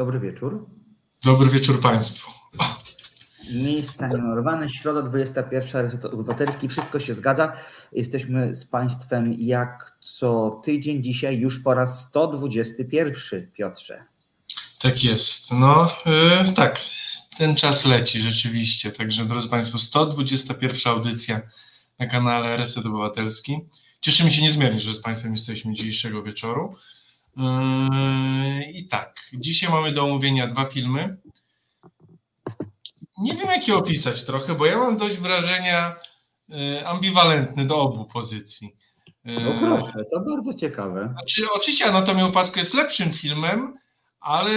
Dobry wieczór. Dobry wieczór Państwu. Miejsca nienormowane, środa 21, Reset Obywatelski, wszystko się zgadza. Jesteśmy z Państwem jak co tydzień, dzisiaj już po raz 121, Piotrze. Tak jest, no yy, tak, ten czas leci rzeczywiście, także drodzy Państwo, 121 audycja na kanale Reset Obywatelski. Cieszymy się niezmiernie, że z Państwem jesteśmy dzisiejszego wieczoru. Yy, I tak, dzisiaj mamy do omówienia dwa filmy. Nie wiem, jak je opisać trochę, bo ja mam dość wrażenia yy, ambiwalentne do obu pozycji. Yy, no proszę, to bardzo ciekawe. Znaczy, oczywiście Anatomia Upadku jest lepszym filmem, ale,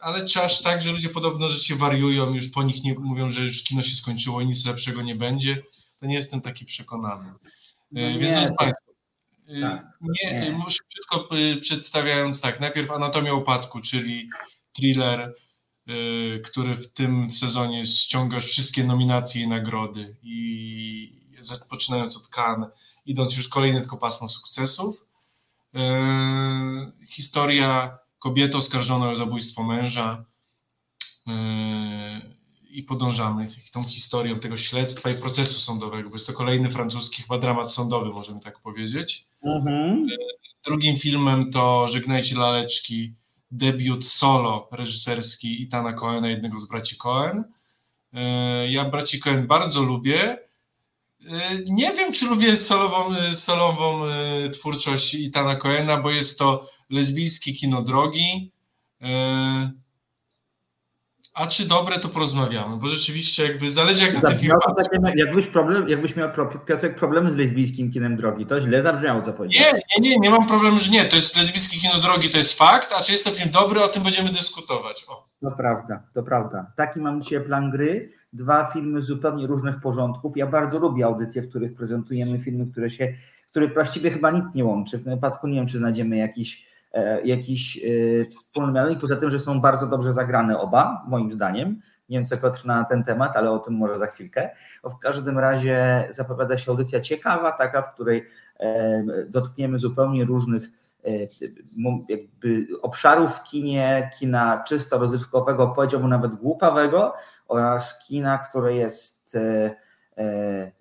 ale czy aż tak, że ludzie podobno, że się wariują, już po nich nie mówią, że już kino się skończyło i nic lepszego nie będzie, to nie jestem taki przekonany. No Więc nie, drodzy Państwo, tak, nie, nie, muszę szybko przedstawiając tak, najpierw Anatomia Upadku, czyli thriller, y, który w tym sezonie ściąga wszystkie nominacje i nagrody i poczynając od Cannes, idąc już kolejne tylko pasmo sukcesów. Y, historia kobiety oskarżonej o zabójstwo męża y, i podążamy tą historią tego śledztwa i procesu sądowego, bo jest to kolejny francuski chyba dramat sądowy, możemy tak powiedzieć. Mhm. Drugim filmem to Żegnajcie laleczki, debiut solo reżyserski Itana Coena, jednego z braci Coen. E, ja braci Coen bardzo lubię. E, nie wiem, czy lubię solową, solową e, twórczość Itana Coena, bo jest to lesbijskie kino drogi. A czy dobre, to porozmawiamy, bo rzeczywiście jakby zależy jak na takie, jakbyś, problem, jakbyś miał Piotrek problemy z lesbijskim kinem drogi, to źle zabrzmiało, co powiedziałeś. Nie, nie, nie, nie mam problemu, że nie, to jest lesbijskie kino drogi, to jest fakt, a czy jest to film dobry, o tym będziemy dyskutować. O. To prawda, to prawda. Taki mam dzisiaj plan gry, dwa filmy zupełnie różnych porządków. Ja bardzo lubię audycje, w których prezentujemy filmy, które się, które właściwie chyba nic nie łączy. W tym wypadku nie wiem, czy znajdziemy jakiś jakiś e, wspólny mianownik, poza tym, że są bardzo dobrze zagrane oba, moim zdaniem. Nie wiem, co Piotr na ten temat, ale o tym może za chwilkę. W każdym razie zapowiada się audycja ciekawa, taka, w której e, dotkniemy zupełnie różnych jakby obszarów w kinie, kina czysto rozrywkowego, powiedziałbym nawet głupawego oraz kina, które jest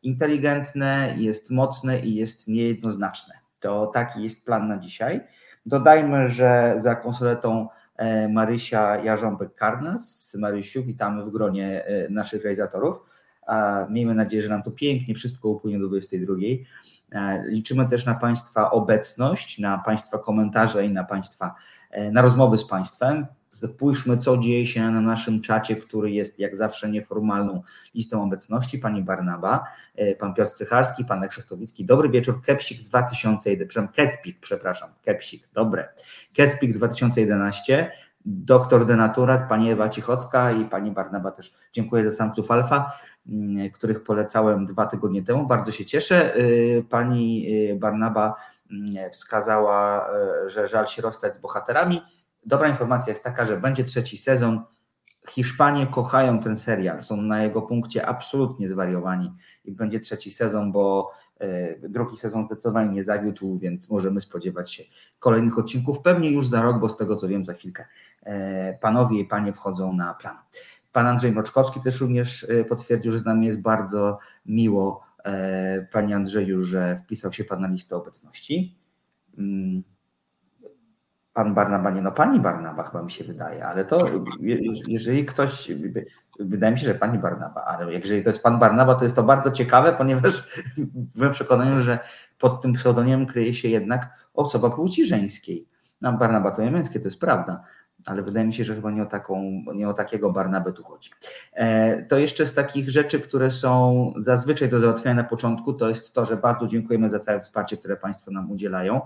inteligentne, jest mocne i jest niejednoznaczne. To taki jest plan na dzisiaj. Dodajmy, że za konsoletą e, Marysia Jarząbek-Karnas. Marysiu, witamy w gronie e, naszych realizatorów. Miejmy nadzieję, że nam to pięknie wszystko upłynie do 22. E, liczymy też na Państwa obecność, na Państwa komentarze i na Państwa, na rozmowy z Państwem. Spójrzmy, co dzieje się na naszym czacie, który jest jak zawsze nieformalną listą obecności. Pani Barnaba, e, pan Piotr Cycharski, pan Krzestowicki. Dobry wieczór, Kepsik 2001, przepraszam, Kespik, przepraszam, Kepsik, dobre. Kespik 2011, doktor denaturat, pani Ewa Cichocka i pani Barnaba też. Dziękuję za samców alfa, mm, których polecałem dwa tygodnie temu. Bardzo się cieszę. E, pani e, Barnaba mm, wskazała, że żal się rozstać z bohaterami dobra informacja jest taka, że będzie trzeci sezon. Hiszpanie kochają ten serial, są na jego punkcie absolutnie zwariowani i będzie trzeci sezon, bo e, drugi sezon zdecydowanie nie zawiódł, więc możemy spodziewać się kolejnych odcinków, pewnie już za rok, bo z tego co wiem za chwilkę e, panowie i panie wchodzą na plan. Pan Andrzej Mroczkowski też również e, potwierdził, że z nami jest bardzo miło, panie Andrzeju, że wpisał się pan na listę obecności. Pan Barnaba, nie no pani Barnaba chyba mi się wydaje, ale to jeżeli ktoś, wydaje mi się, że pani Barnaba, ale jeżeli to jest pan Barnaba, to jest to bardzo ciekawe, ponieważ byłem przekonany, że pod tym pseudonimem kryje się jednak osoba płci żeńskiej. No Barnaba to nie męskie, to jest prawda, ale wydaje mi się, że chyba nie o, taką, nie o takiego Barnabę tu chodzi. E, to jeszcze z takich rzeczy, które są zazwyczaj do załatwienia na początku, to jest to, że bardzo dziękujemy za całe wsparcie, które Państwo nam udzielają,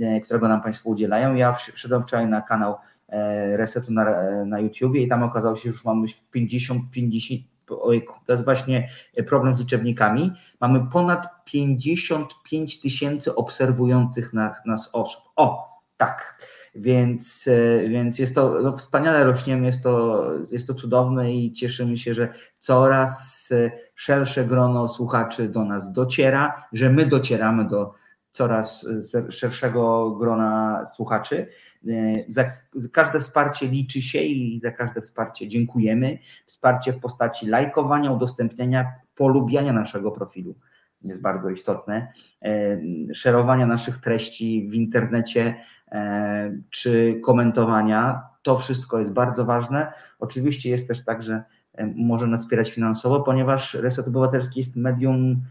e, którego nam Państwo udzielają. Ja wszedłem wczoraj na kanał e, Resetu na, na YouTubie i tam okazało się, że już mamy 50, 50 ojku, to jest właśnie problem z liczebnikami. Mamy ponad 55 tysięcy obserwujących nas osób. O, tak. Więc, e, więc jest to no, wspaniale rośniemy, jest to, jest to cudowne i cieszymy się, że coraz e, szersze grono słuchaczy do nas dociera, że my docieramy do coraz e, szerszego grona słuchaczy. Za każde wsparcie liczy się i za każde wsparcie dziękujemy. Wsparcie w postaci lajkowania, udostępniania, polubiania naszego profilu jest bardzo istotne. Szerowania naszych treści w internecie czy komentowania, to wszystko jest bardzo ważne. Oczywiście jest też tak, że może nas wspierać finansowo, ponieważ Reset Obywatelski jest medium,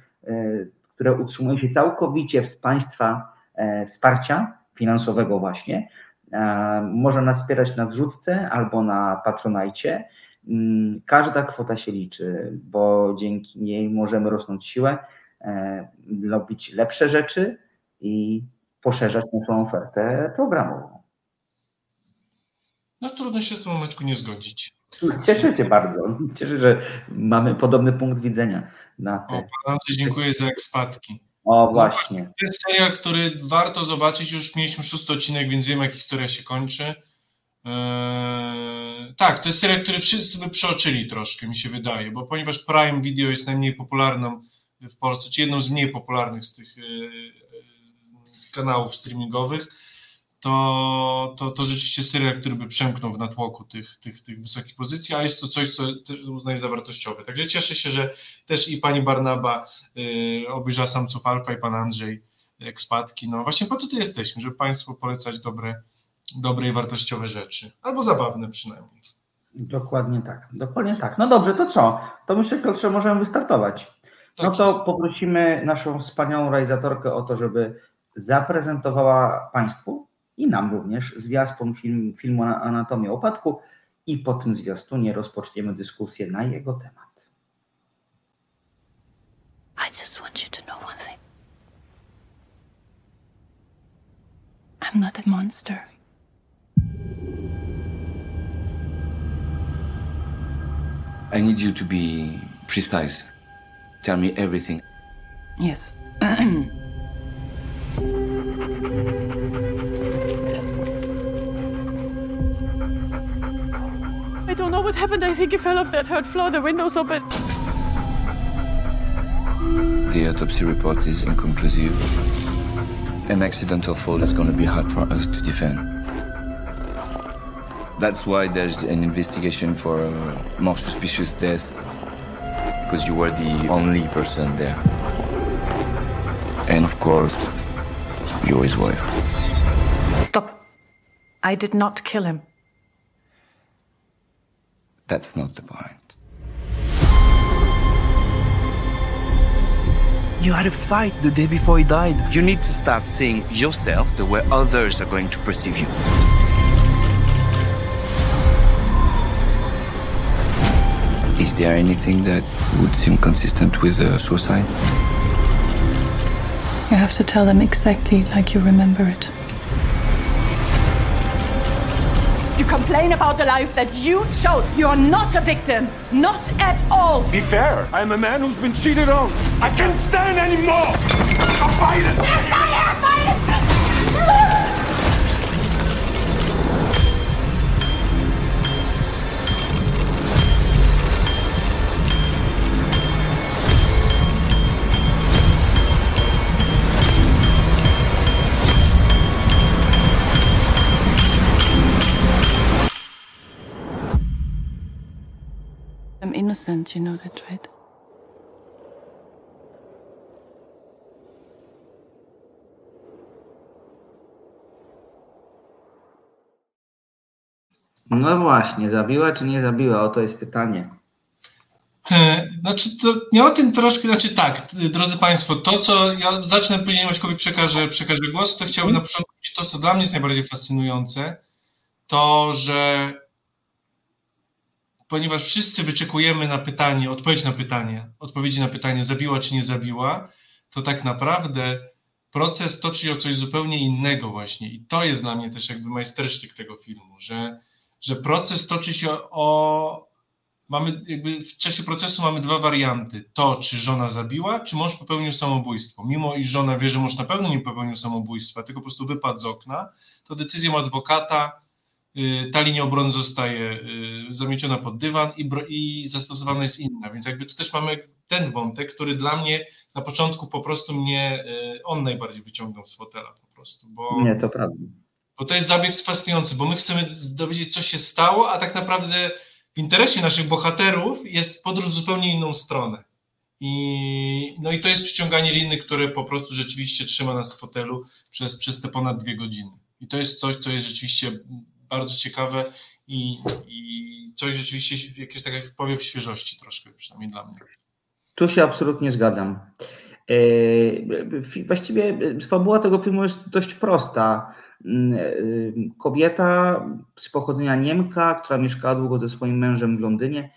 które utrzymuje się całkowicie z państwa e, wsparcia finansowego właśnie. E, może nas wspierać na zrzutce albo na patronajcie. Mm, każda kwota się liczy, bo dzięki niej możemy rosnąć siłę, e, robić lepsze rzeczy i poszerzać naszą ofertę programową. No trudno się z tym Maćku nie zgodzić. Cieszę się bardzo. Cieszę, że mamy podobny punkt widzenia na te. O, Andrzej, dziękuję za ekspatki. O, właśnie. No, to jest serial, który warto zobaczyć. Już mieliśmy szósty odcinek, więc wiemy, jak historia się kończy. Eee, tak, to jest serial, który wszyscy by przeoczyli troszkę, mi się wydaje, bo ponieważ Prime Video jest najmniej popularną w Polsce, czy jedną z mniej popularnych z tych e, e, z kanałów streamingowych, to, to, to rzeczywiście serial, który by przemknął w natłoku tych, tych, tych wysokich pozycji, a jest to coś, co uznaję za wartościowe. Także cieszę się, że też i pani Barnaba y, obejrzała Samców Alfa i pan Andrzej ekspatki. No właśnie po to tu jesteśmy, żeby Państwu polecać dobre, dobre i wartościowe rzeczy, albo zabawne przynajmniej. Dokładnie tak, dokładnie tak. No dobrze, to co? To myślę, Piotrze, możemy wystartować. No tak to jest. poprosimy naszą wspaniałą realizatorkę o to, żeby zaprezentowała Państwu i nam również zwiastun film, filmu Anatomia Upadku i po tym zwiastunie rozpoczniemy dyskusję na jego temat. I just want you to know one thing. I'm not a monster. I need you to be precise. Tell me everything. Yes. I don't know what happened. I think he fell off that third floor. The window's open. The autopsy report is inconclusive. An accidental fall is going to be hard for us to defend. That's why there's an investigation for a more suspicious death. Because you were the only person there. And of course, you're his wife. Stop. I did not kill him. That's not the point. You had a fight the day before he died. You need to start seeing yourself the way others are going to perceive you. Is there anything that would seem consistent with a suicide? You have to tell them exactly like you remember it. You complain about the life that you chose. You're not a victim. Not at all. Be fair. I'm a man who's been cheated on. I can't stand anymore. I'm fighting. Innocent, you know that, right? No właśnie, zabiła czy nie zabiła? Oto jest pytanie. Znaczy, to nie o tym troszkę, znaczy tak, drodzy Państwo, to co ja zacznę, później Maćkowi przekażę, przekażę głos, to chciałbym na początku to, co dla mnie jest najbardziej fascynujące, to, że ponieważ wszyscy wyczekujemy na pytanie, odpowiedź na pytanie, odpowiedzi na pytanie, zabiła czy nie zabiła, to tak naprawdę proces toczy o coś zupełnie innego właśnie. I to jest dla mnie też jakby majstersztyk tego filmu, że, że proces toczy się o. Mamy jakby w czasie procesu mamy dwa warianty. To, czy żona zabiła, czy mąż popełnił samobójstwo. Mimo iż żona wie, że mąż na pewno nie popełnił samobójstwa, tylko po prostu wypadł z okna, to decyzją adwokata ta linia obrony zostaje y, zamieciona pod dywan i, i zastosowana jest inna. Więc jakby tu też mamy ten wątek, który dla mnie na początku po prostu mnie, y, on najbardziej wyciągnął z fotela po prostu. Bo, nie, to prawda. Bo to jest zabieg fascynujący, bo my chcemy dowiedzieć, co się stało, a tak naprawdę w interesie naszych bohaterów jest podróż w zupełnie inną stronę. I, no i to jest przyciąganie liny, które po prostu rzeczywiście trzyma nas w fotelu przez, przez te ponad dwie godziny. I to jest coś, co jest rzeczywiście bardzo ciekawe i, i coś rzeczywiście, jakieś tak jak powiem, świeżości troszkę, przynajmniej dla mnie. Tu się absolutnie zgadzam. E, właściwie fabuła tego filmu jest dość prosta. Mm, e, kobieta z pochodzenia Niemka, która mieszkała długo ze swoim mężem w Londynie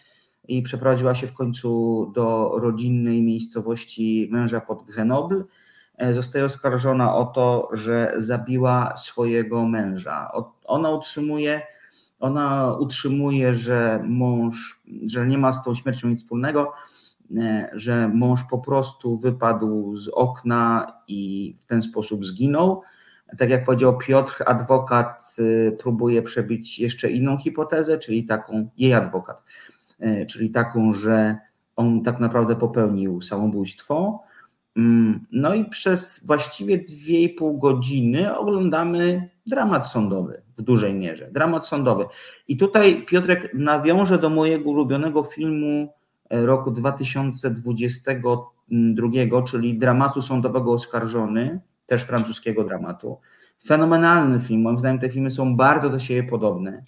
i przeprowadziła się w końcu do rodzinnej miejscowości męża pod Grenoble. E, zostaje oskarżona o to, że zabiła swojego męża. Ona utrzymuje, ona utrzymuje, że mąż, że nie ma z tą śmiercią nic wspólnego, e, że mąż po prostu wypadł z okna i w ten sposób zginął. Tak jak powiedział Piotr, adwokat e, próbuje przebić jeszcze inną hipotezę, czyli taką, jej adwokat, czyli taką, że on tak naprawdę popełnił samobójstwo no i przez właściwie 2,5 godziny oglądamy dramat sądowy w dużej mierze. Dramat sądowy. I tutaj Piotrek nawiąże do mojego ulubionego filmu e, roku 2022, czyli dramatu sądowego Oskarżony, też francuskiego dramatu. Fenomenalny film. Moim zdaniem te filmy są bardzo do siebie podobne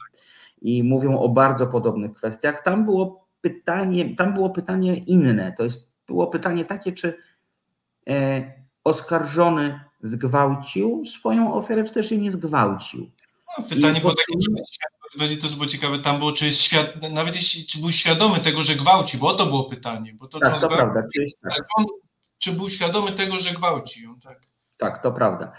i mówią o bardzo podobnych kwestiach. Tam było pytanie, tam było pytanie inne. To jest było pytanie takie, czy oskarżony zgwałcił swoją ofiarę, czy też jej nie zgwałcił. No, pytanie było takie, to było ciekawe, tam było, czy jest świad... nawet jeśli, czy był świadomy tego, że gwałci, bo to było pytanie. Bo to, tak, to zgwałci... prawda. Czy, jest tak. On, czy był świadomy tego, że gwałci ją, tak? Tak, to prawda.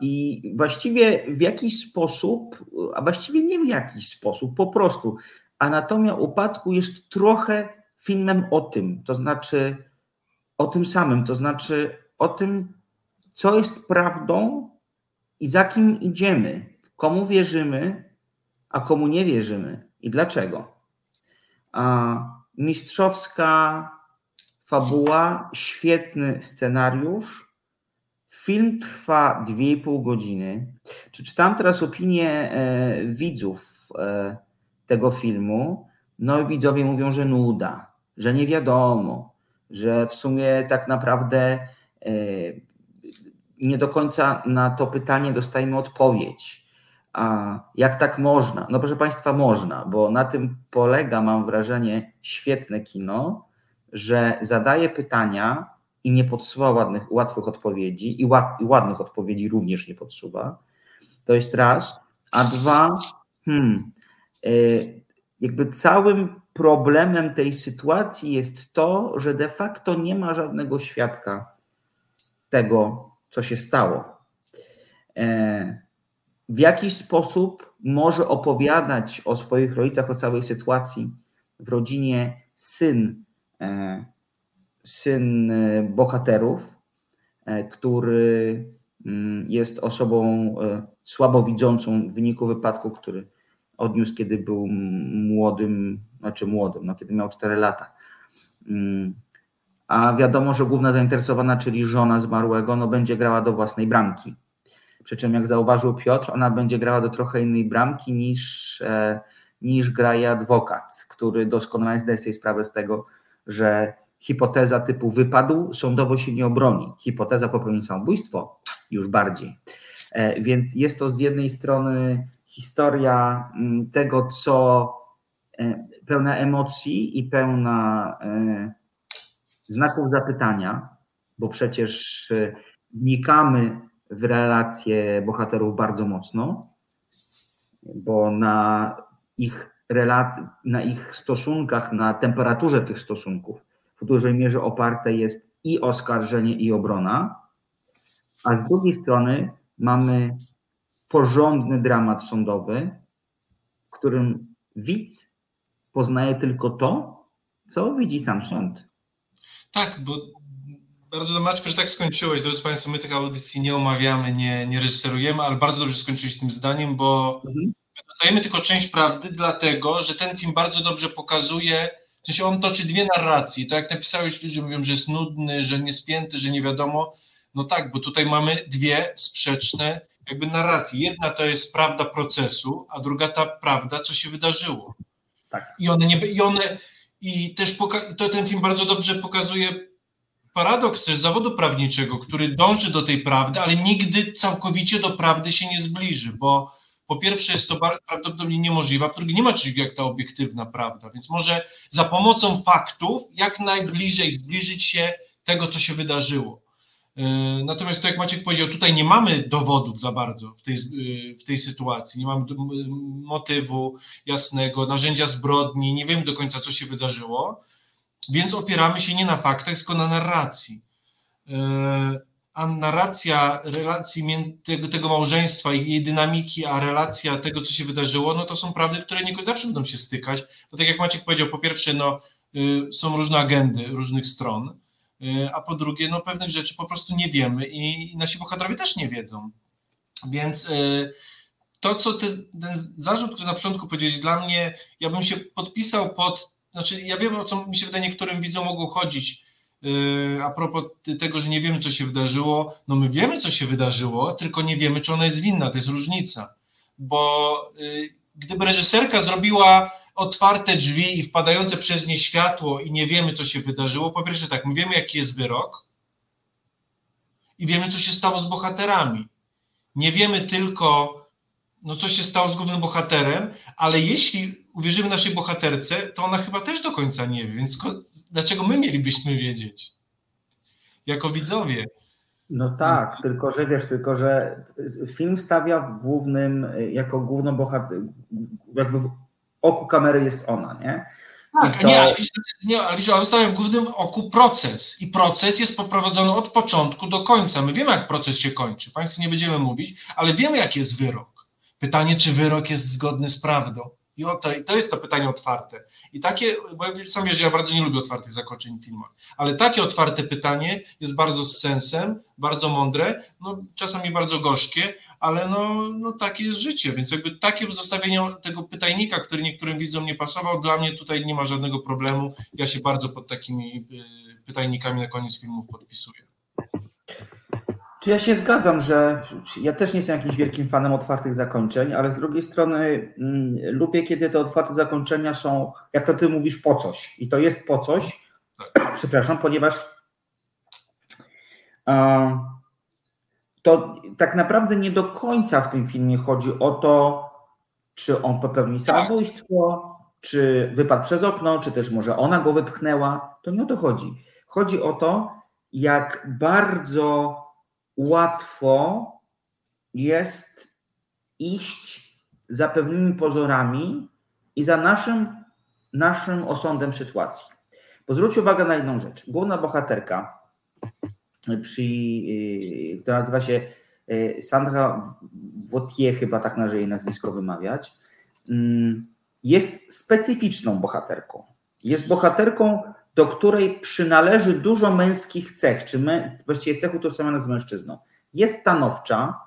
I właściwie w jakiś sposób, a właściwie nie w jakiś sposób, po prostu Anatomia Upadku jest trochę filmem o tym, to znaczy o tym samym, to znaczy o tym, co jest prawdą i za kim idziemy, komu wierzymy, a komu nie wierzymy i dlaczego. A mistrzowska fabuła, świetny scenariusz. Film trwa 2,5 godziny. Czytam teraz opinię e, widzów e, tego filmu. No i widzowie mówią, że nuda, że nie wiadomo, że w sumie tak naprawdę e, nie do końca na to pytanie dostajemy odpowiedź. A jak tak można? No proszę Państwa, można, bo na tym polega, mam wrażenie, świetne kino, że zadaje pytania i nie podsuwa ładnych, łatwych odpowiedzi, i, ład, i ładnych odpowiedzi również nie podsuwa. To jest raz. A dwa, hmm, e, jakby całym problemem tej sytuacji jest to, że de facto nie ma żadnego świadka tego, co się stało. E, w jakiś sposób może opowiadać o swoich rodzicach, o całej sytuacji w rodzinie syn, e, syn bohaterów, e, który mm, jest osobą słabowidzącą w wyniku wypadku, który odniósł, kiedy był młodym, znaczy młodym, no kiedy miał 4 lata. Mm. A wiadomo, że główna zainteresowana, czyli żona zmarłego, no będzie grała do własnej bramki. Przy czym, jak zauważył Piotr, ona będzie grała do trochę innej bramki niż, e, niż gra jej adwokat, który doskonale zdaje sobie sprawę z tego, że hipoteza typu wypadł sądowo się nie obroni. Hipoteza popełnienia samobójstwo już bardziej. E, więc jest to z jednej strony historia mm, tego, co e, pełna emocji i pełna e, znaków zapytania, bo przecież e, wnikamy w relacje bohaterów bardzo mocno, bo na ich, relat- na ich stosunkach, na temperaturze tych stosunków w dużej mierze oparte jest i oskarżenie, i obrona, a z drugiej strony mamy porządny dramat sądowy, w którym widz poznaje tylko to, co widzi sam sąd. Tak, bo bardzo dobrze, że tak skończyłeś. Drodzy Państwo, my tych audycji nie omawiamy, nie, nie reżyserujemy, ale bardzo dobrze skończyłeś tym zdaniem, bo mhm. dostajemy tylko część prawdy, dlatego że ten film bardzo dobrze pokazuje, w sensie on toczy dwie narracje. To jak napisałeś, ludzie mówią, że jest nudny, że niespięty, że nie wiadomo. No tak, bo tutaj mamy dwie sprzeczne jakby narracji. Jedna to jest prawda procesu, a druga ta prawda, co się wydarzyło. Tak. I one nie i one i też to ten film bardzo dobrze pokazuje paradoks też zawodu prawniczego, który dąży do tej prawdy, ale nigdy całkowicie do prawdy się nie zbliży, bo po pierwsze jest to prawdopodobnie niemożliwe, a po drugie nie ma czegoś jak ta obiektywna prawda, więc może za pomocą faktów jak najbliżej zbliżyć się tego, co się wydarzyło. Yy, natomiast to jak Maciek powiedział, tutaj nie mamy dowodów za bardzo w tej, yy, w tej sytuacji, nie mamy motywu jasnego, narzędzia zbrodni, nie wiemy do końca, co się wydarzyło, więc opieramy się nie na faktach, tylko na narracji. Yy, a narracja relacji tego, tego małżeństwa i jej dynamiki, a relacja tego, co się wydarzyło, no to są prawdy, które nie zawsze będą się stykać. Bo tak jak Maciek powiedział, po pierwsze, no, są różne agendy różnych stron, Y, a po drugie, no pewnych rzeczy po prostu nie wiemy i nasi bohaterowie też nie wiedzą. Więc y, to, co ty, ten zarzut, który na początku powiedziałeś, dla mnie, ja bym się podpisał pod, znaczy ja wiem, o co mi się wydaje niektórym widzom mogło chodzić, y, a propos tego, że nie wiemy, co się wydarzyło, no my wiemy, co się wydarzyło, tylko nie wiemy, czy ona jest winna, to jest różnica, bo gdyby reżyserka zrobiła otwarte drzwi i wpadające przez nie światło i nie wiemy, co się wydarzyło. Po pierwsze tak, my wiemy, jaki jest wyrok i wiemy, co się stało z bohaterami. Nie wiemy tylko, no, co się stało z głównym bohaterem, ale jeśli uwierzymy naszej bohaterce, to ona chyba też do końca nie wie, więc dlaczego my mielibyśmy wiedzieć? Jako widzowie. No tak, tylko że wiesz, tylko że film stawia w głównym, jako główną bohater, jakby oku kamery jest ona, nie? Tak, to... nie, ale, nie, ale on stawia w głównym oku proces i proces jest poprowadzony od początku do końca. My wiemy, jak proces się kończy. Państwu nie będziemy mówić, ale wiemy, jaki jest wyrok. Pytanie, czy wyrok jest zgodny z prawdą. I to, to jest to pytanie otwarte. I takie, bo ja sam wiesz, że ja bardzo nie lubię otwartych zakończeń w filmach, ale takie otwarte pytanie jest bardzo z sensem, bardzo mądre, no czasami bardzo gorzkie, ale no, no takie jest życie, więc jakby takie zostawienie tego pytajnika, który niektórym widzom nie pasował, dla mnie tutaj nie ma żadnego problemu. Ja się bardzo pod takimi y, pytajnikami na koniec filmów podpisuję. Czy ja się zgadzam, że ja też nie jestem jakimś wielkim fanem otwartych zakończeń, ale z drugiej strony mm, lubię, kiedy te otwarte zakończenia są, jak to ty mówisz, po coś. I to jest po coś, tak. przepraszam, ponieważ to tak naprawdę nie do końca w tym filmie chodzi o to, czy on popełnił tak. samobójstwo, czy wypadł przez okno, czy też może ona go wypchnęła. To nie o to chodzi. Chodzi o to, jak bardzo łatwo jest iść za pewnymi pozorami i za naszym, naszym osądem sytuacji. Bo zwróć uwagę na jedną rzecz. Główna bohaterka, przy, y, która nazywa się y, Sandra Wautier, chyba tak należy jej nazwisko wymawiać, mm, jest specyficzną bohaterką. Jest bohaterką, do której przynależy dużo męskich cech, czy my, właściwie cech utożsamiane z mężczyzną. Jest stanowcza,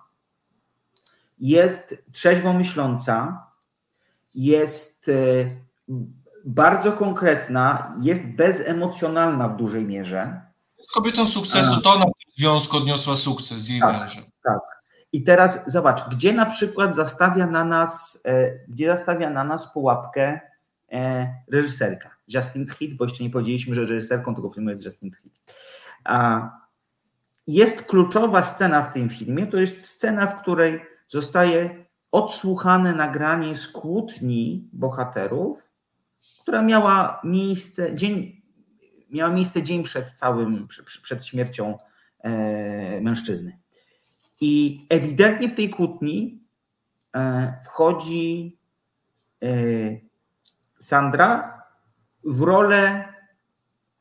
jest trzeźwo myśląca, jest y, bardzo konkretna, jest bezemocjonalna w dużej mierze. Jest kobietą sukcesu, to ona w związku odniosła sukces z jej tak, mężem. Tak. I teraz zobacz, gdzie na przykład zastawia na nas, e, gdzie zastawia na nas pułapkę e, reżyserka Justin Tweet, bo jeszcze nie powiedzieliśmy, że reżyserką tego filmu jest Justin Tweet. A jest kluczowa scena w tym filmie, to jest scena, w której zostaje odsłuchane nagranie z kłótni bohaterów, która miała miejsce dzień, miała miejsce dzień przed całym, przed śmiercią e, mężczyzny. I ewidentnie w tej kłótni e, wchodzi e, Sandra w rolę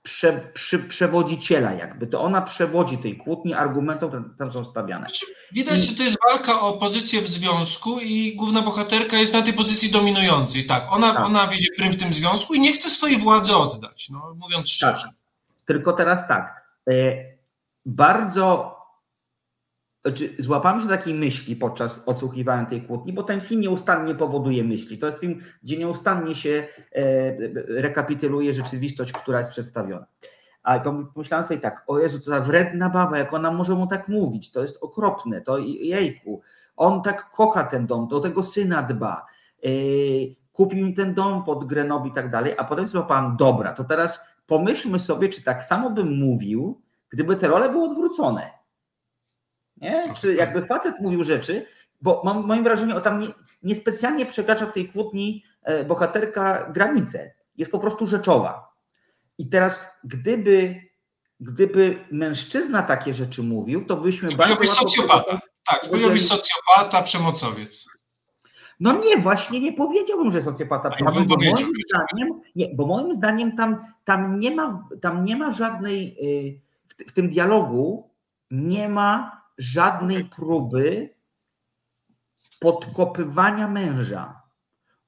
prze, przy, przewodziciela jakby. To ona przewodzi tej kłótni argumentów, które tam są stawiane. Znaczy, widać, I... że to jest walka o pozycję w związku i główna bohaterka jest na tej pozycji dominującej. Tak, ona, tak. ona wiedzie prym w tym związku i nie chce swojej władzy oddać, no, mówiąc szczerze. Tak. Tylko teraz tak, e, bardzo znaczy, złapałem się takiej myśli podczas odsłuchiwania tej kłótni, bo ten film nieustannie powoduje myśli. To jest film, gdzie nieustannie się e, rekapituluje rzeczywistość, która jest przedstawiona. A pomyślałem sobie tak, o Jezu, co za wredna baba, jak ona może mu tak mówić, to jest okropne, to jejku, On tak kocha ten dom, do tego syna dba. Yy, kupił mi ten dom pod Grenoble i tak dalej, a potem złapałam, dobra, to teraz pomyślmy sobie, czy tak samo bym mówił, gdyby te role były odwrócone. Nie? Czy jakby facet mówił rzeczy, bo mam moim wrażeniem, o tam nie, niespecjalnie przekracza w tej kłótni e, bohaterka granice. Jest po prostu rzeczowa. I teraz, gdyby, gdyby mężczyzna takie rzeczy mówił, to byśmy bardzo. Byłbyś socjopata. Tak, byłbyś socjopata, przemocowiec. No nie, właśnie nie powiedziałbym, że socjopata ja bo moim zdaniem, nie, bo moim zdaniem tam, tam, nie, ma, tam nie ma żadnej, y, w, w tym dialogu nie ma żadnej próby podkopywania męża.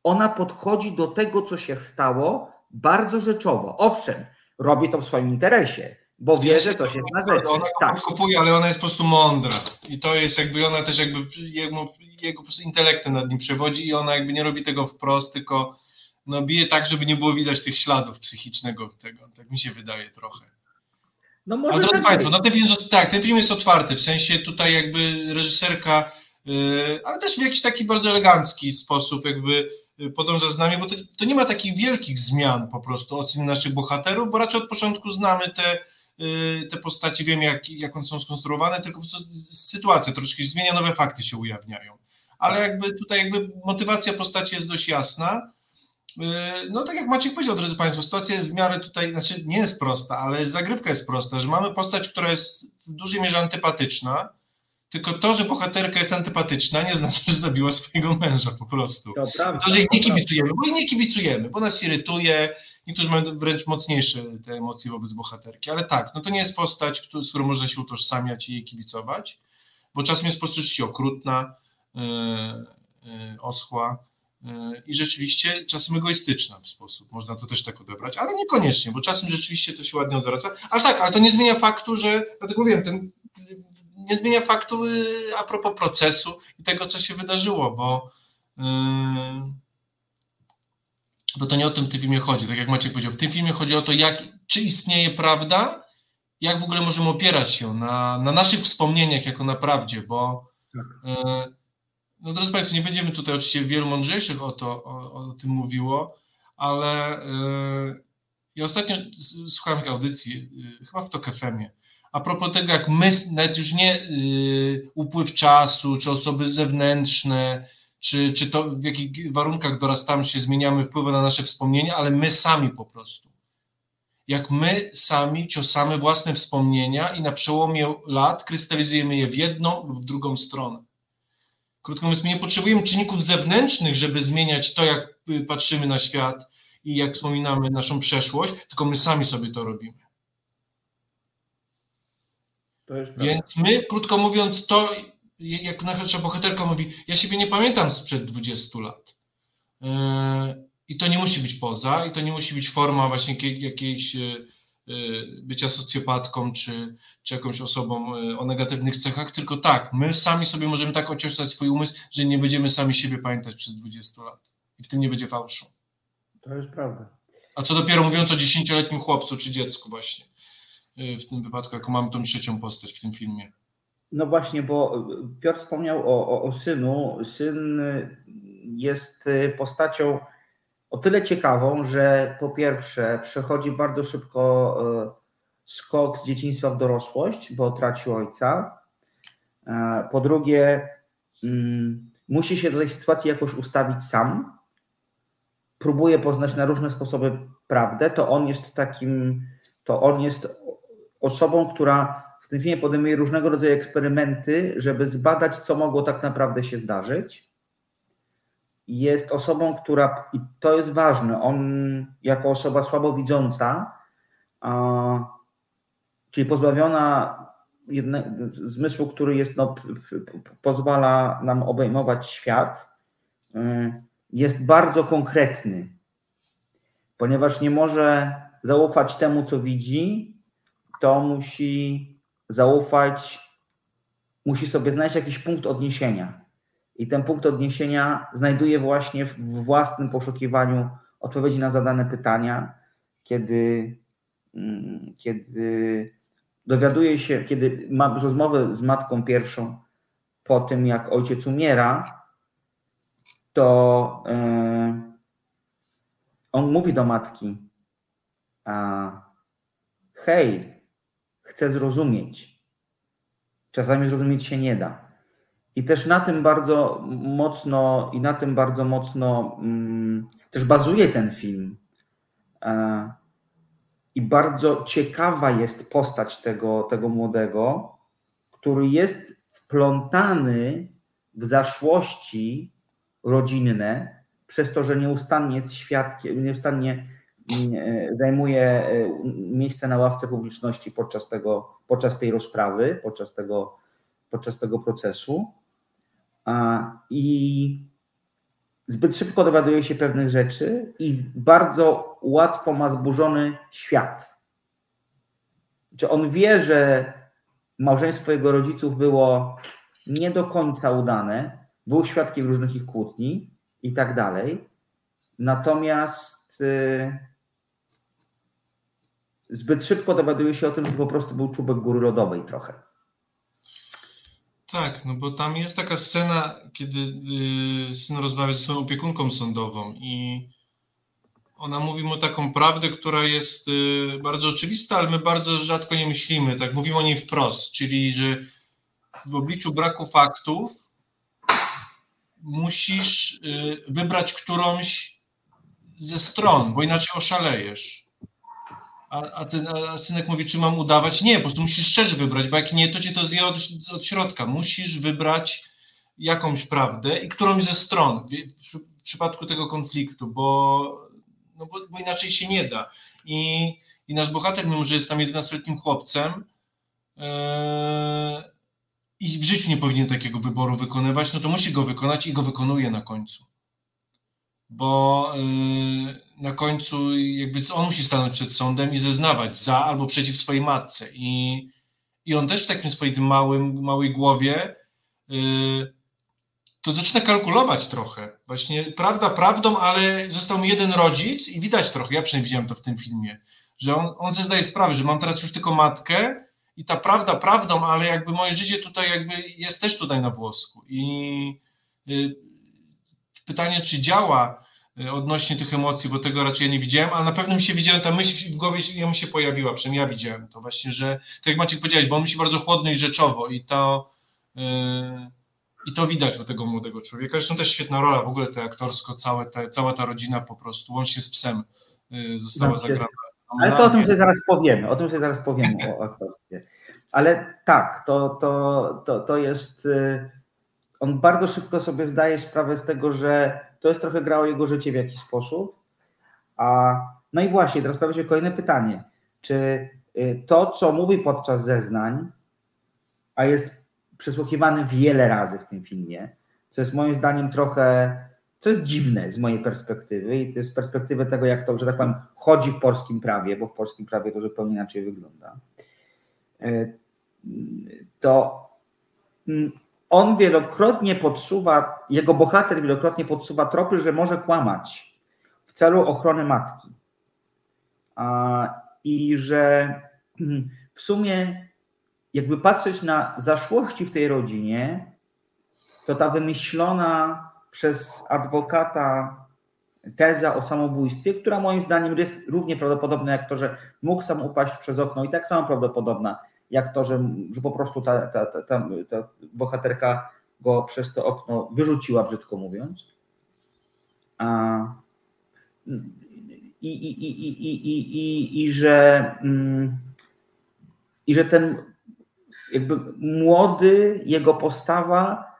Ona podchodzi do tego, co się stało, bardzo rzeczowo. Owszem, robi to w swoim interesie, bo wie, że coś jest na rzeczy. Ona tak. podkopuje, ale ona jest po prostu mądra. I to jest jakby, ona też jakby jego, jego po prostu intelektem nad nim przewodzi i ona jakby nie robi tego wprost, tylko no bije tak, żeby nie było widać tych śladów psychicznego tego. Tak mi się wydaje trochę. No może Ale drodzy tak Państwo, no ten film, tak, ten film jest otwarty, w sensie tutaj jakby reżyserka, yy, ale też w jakiś taki bardzo elegancki sposób jakby yy, podąża z nami, bo to, to nie ma takich wielkich zmian po prostu ocen naszych bohaterów, bo raczej od początku znamy te, yy, te postacie, wiemy jak, jak one są skonstruowane, tylko po prostu sytuacja troszeczkę się zmienia, nowe fakty się ujawniają. Ale jakby tutaj jakby motywacja postaci jest dość jasna, no tak jak Maciek powiedział, drodzy Państwo, sytuacja jest w miarę tutaj, znaczy nie jest prosta, ale zagrywka jest prosta, że mamy postać, która jest w dużej mierze antypatyczna, tylko to, że bohaterka jest antypatyczna, nie znaczy, że zabiła swojego męża po prostu. To, prawda, to że jej nie kibicujemy, bo jej nie kibicujemy, bo nas irytuje, niektórzy mają wręcz mocniejsze te emocje wobec bohaterki, ale tak, no to nie jest postać, z którą można się utożsamiać i jej kibicować, bo czasem jest postać okrutna, yy, yy, oschła, i rzeczywiście czasem egoistyczna w sposób, można to też tak odebrać, ale niekoniecznie, bo czasem rzeczywiście to się ładnie odwraca. Ale tak, ale to nie zmienia faktu, że, dlatego mówiłem, ten, nie zmienia faktu y, a propos procesu i tego, co się wydarzyło, bo, yy, bo to nie o tym w tym filmie chodzi, tak jak Maciek powiedział, w tym filmie chodzi o to, jak, czy istnieje prawda, jak w ogóle możemy opierać się na, na naszych wspomnieniach jako na prawdzie, bo yy, no drodzy Państwo, nie będziemy tutaj oczywiście wielu mądrzejszych o, to, o, o tym mówiło, ale yy, ja ostatnio słuchałem audycji, yy, chyba w TOK FM-ie, a propos tego, jak my, nawet już nie yy, upływ czasu, czy osoby zewnętrzne, czy, czy to w jakich warunkach dorastamy, się zmieniamy, wpływa na nasze wspomnienia, ale my sami po prostu. Jak my sami ciosamy własne wspomnienia i na przełomie lat krystalizujemy je w jedną lub w drugą stronę. Krótko mówiąc, my nie potrzebujemy czynników zewnętrznych, żeby zmieniać to, jak patrzymy na świat i jak wspominamy naszą przeszłość, tylko my sami sobie to robimy. To Więc my, krótko mówiąc, to, jak nasza bohaterka mówi, ja siebie nie pamiętam sprzed 20 lat. Yy, I to nie musi być poza, i to nie musi być forma właśnie jakiejś Y, bycia socjopatką czy, czy jakąś osobą y, o negatywnych cechach, tylko tak, my sami sobie możemy tak ocieślać swój umysł, że nie będziemy sami siebie pamiętać przez 20 lat. I w tym nie będzie fałszu. To jest prawda. A co dopiero mówiąc o 10-letnim chłopcu czy dziecku właśnie, y, w tym wypadku, jako mamy tą trzecią postać w tym filmie. No właśnie, bo Piotr wspomniał o, o, o synu. Syn jest postacią o tyle ciekawą, że po pierwsze przechodzi bardzo szybko e, skok z dzieciństwa w dorosłość, bo traci ojca. E, po drugie, mm, musi się do tej sytuacji jakoś ustawić sam. Próbuje poznać na różne sposoby prawdę. To on jest takim, to on jest osobą, która w tym filmie podejmuje różnego rodzaju eksperymenty, żeby zbadać, co mogło tak naprawdę się zdarzyć jest osobą, która, i to jest ważne, on jako osoba słabowidząca, czyli pozbawiona jedne, zmysłu, który jest, no, pozwala nam obejmować świat, y, jest bardzo konkretny, ponieważ nie może zaufać temu, co widzi, to musi zaufać, musi sobie znaleźć jakiś punkt odniesienia i ten punkt odniesienia znajduje właśnie w własnym poszukiwaniu odpowiedzi na zadane pytania, kiedy, mm, kiedy dowiaduje się, kiedy ma rozmowę z matką pierwszą, po tym, jak ojciec umiera, to e, on mówi do matki: Hej, chcę zrozumieć. Czasami zrozumieć się nie da. I też na tym bardzo mocno, i na tym bardzo mocno mm, też bazuje ten film. E, I bardzo ciekawa jest postać tego, tego młodego, który jest wplątany w zaszłości rodzinne, przez to, że nieustannie jest świadkiem, nieustannie mm, e, zajmuje e, miejsce na ławce publiczności podczas, tego, podczas tej rozprawy, podczas tego, podczas tego procesu. I zbyt szybko dowiaduje się pewnych rzeczy i bardzo łatwo ma zburzony świat. Czy on wie, że małżeństwo jego rodziców było nie do końca udane, był świadkiem różnych ich kłótni i tak dalej. Natomiast y, zbyt szybko dowiaduje się o tym, że po prostu był czubek góry lodowej trochę. Tak, no bo tam jest taka scena, kiedy y, syn rozmawia ze swoją opiekunką sądową i ona mówi mu taką prawdę, która jest y, bardzo oczywista, ale my bardzo rzadko nie myślimy, tak mówimy o niej wprost, czyli że w obliczu braku faktów musisz y, wybrać którąś ze stron, bo inaczej oszalejesz. A, a, ten, a synek mówi, czy mam udawać? Nie, po prostu musisz szczerze wybrać, bo jak nie, to cię to zje od, od środka. Musisz wybrać jakąś prawdę i którąś ze stron w, w przypadku tego konfliktu, bo, no bo, bo, inaczej się nie da. I, i nasz bohater, mimo że jest tam 11-letnim chłopcem, yy, i w życiu nie powinien takiego wyboru wykonywać, no to musi go wykonać i go wykonuje na końcu. Bo yy, na końcu jakby on musi stanąć przed sądem i zeznawać za albo przeciw swojej matce. I, i on też w takim swoim małym, małej głowie yy, to zaczyna kalkulować trochę. Właśnie prawda prawdą, ale został mi jeden rodzic i widać trochę, ja przynajmniej widziałem to w tym filmie, że on, on sobie zdaje sprawę, że mam teraz już tylko matkę i ta prawda prawdą, ale jakby moje życie tutaj jakby jest też tutaj na włosku. I y, pytanie, czy działa y, odnośnie tych emocji, bo tego raczej ja nie widziałem, ale na pewno mi się widziałem, ta myśl w głowie ja mi się pojawiła, przynajmniej ja widziałem to właśnie, że tak jak Maciek powiedziałeś, bo on myśli bardzo chłodno i rzeczowo i to yy, i to widać u tego młodego człowieka. Zresztą też świetna rola w ogóle te aktorsko, całe te, cała ta rodzina po prostu, łącznie z psem yy, została zagrana. Ale to o tym sobie zaraz powiemy, o tym sobie zaraz powiemy o aktorstwie. Ale tak, to, to, to, to jest. Y, on bardzo szybko sobie zdaje sprawę z tego, że to jest trochę grało jego życie w jakiś sposób. A, no i właśnie, teraz pojawia się kolejne pytanie. Czy y, to, co mówi podczas zeznań, a jest przesłuchiwany wiele razy w tym filmie, co jest moim zdaniem trochę to jest dziwne z mojej perspektywy i to jest perspektywy tego, jak to, że tak powiem, chodzi w polskim prawie, bo w polskim prawie to zupełnie inaczej wygląda. E, to mm, on wielokrotnie podsuwa, jego bohater wielokrotnie podsuwa tropy, że może kłamać w celu ochrony matki. I że mm, w sumie, jakby patrzeć na zaszłości w tej rodzinie, to ta wymyślona przez adwokata teza o samobójstwie, która moim zdaniem jest równie prawdopodobna jak to, że mógł sam upaść przez okno i tak samo prawdopodobna jak to, że, że po prostu ta, ta, ta, ta, ta bohaterka go przez to okno wyrzuciła, brzydko mówiąc. A, i, i, i, i, i, i, i, że, mm, i że ten jakby młody, jego postawa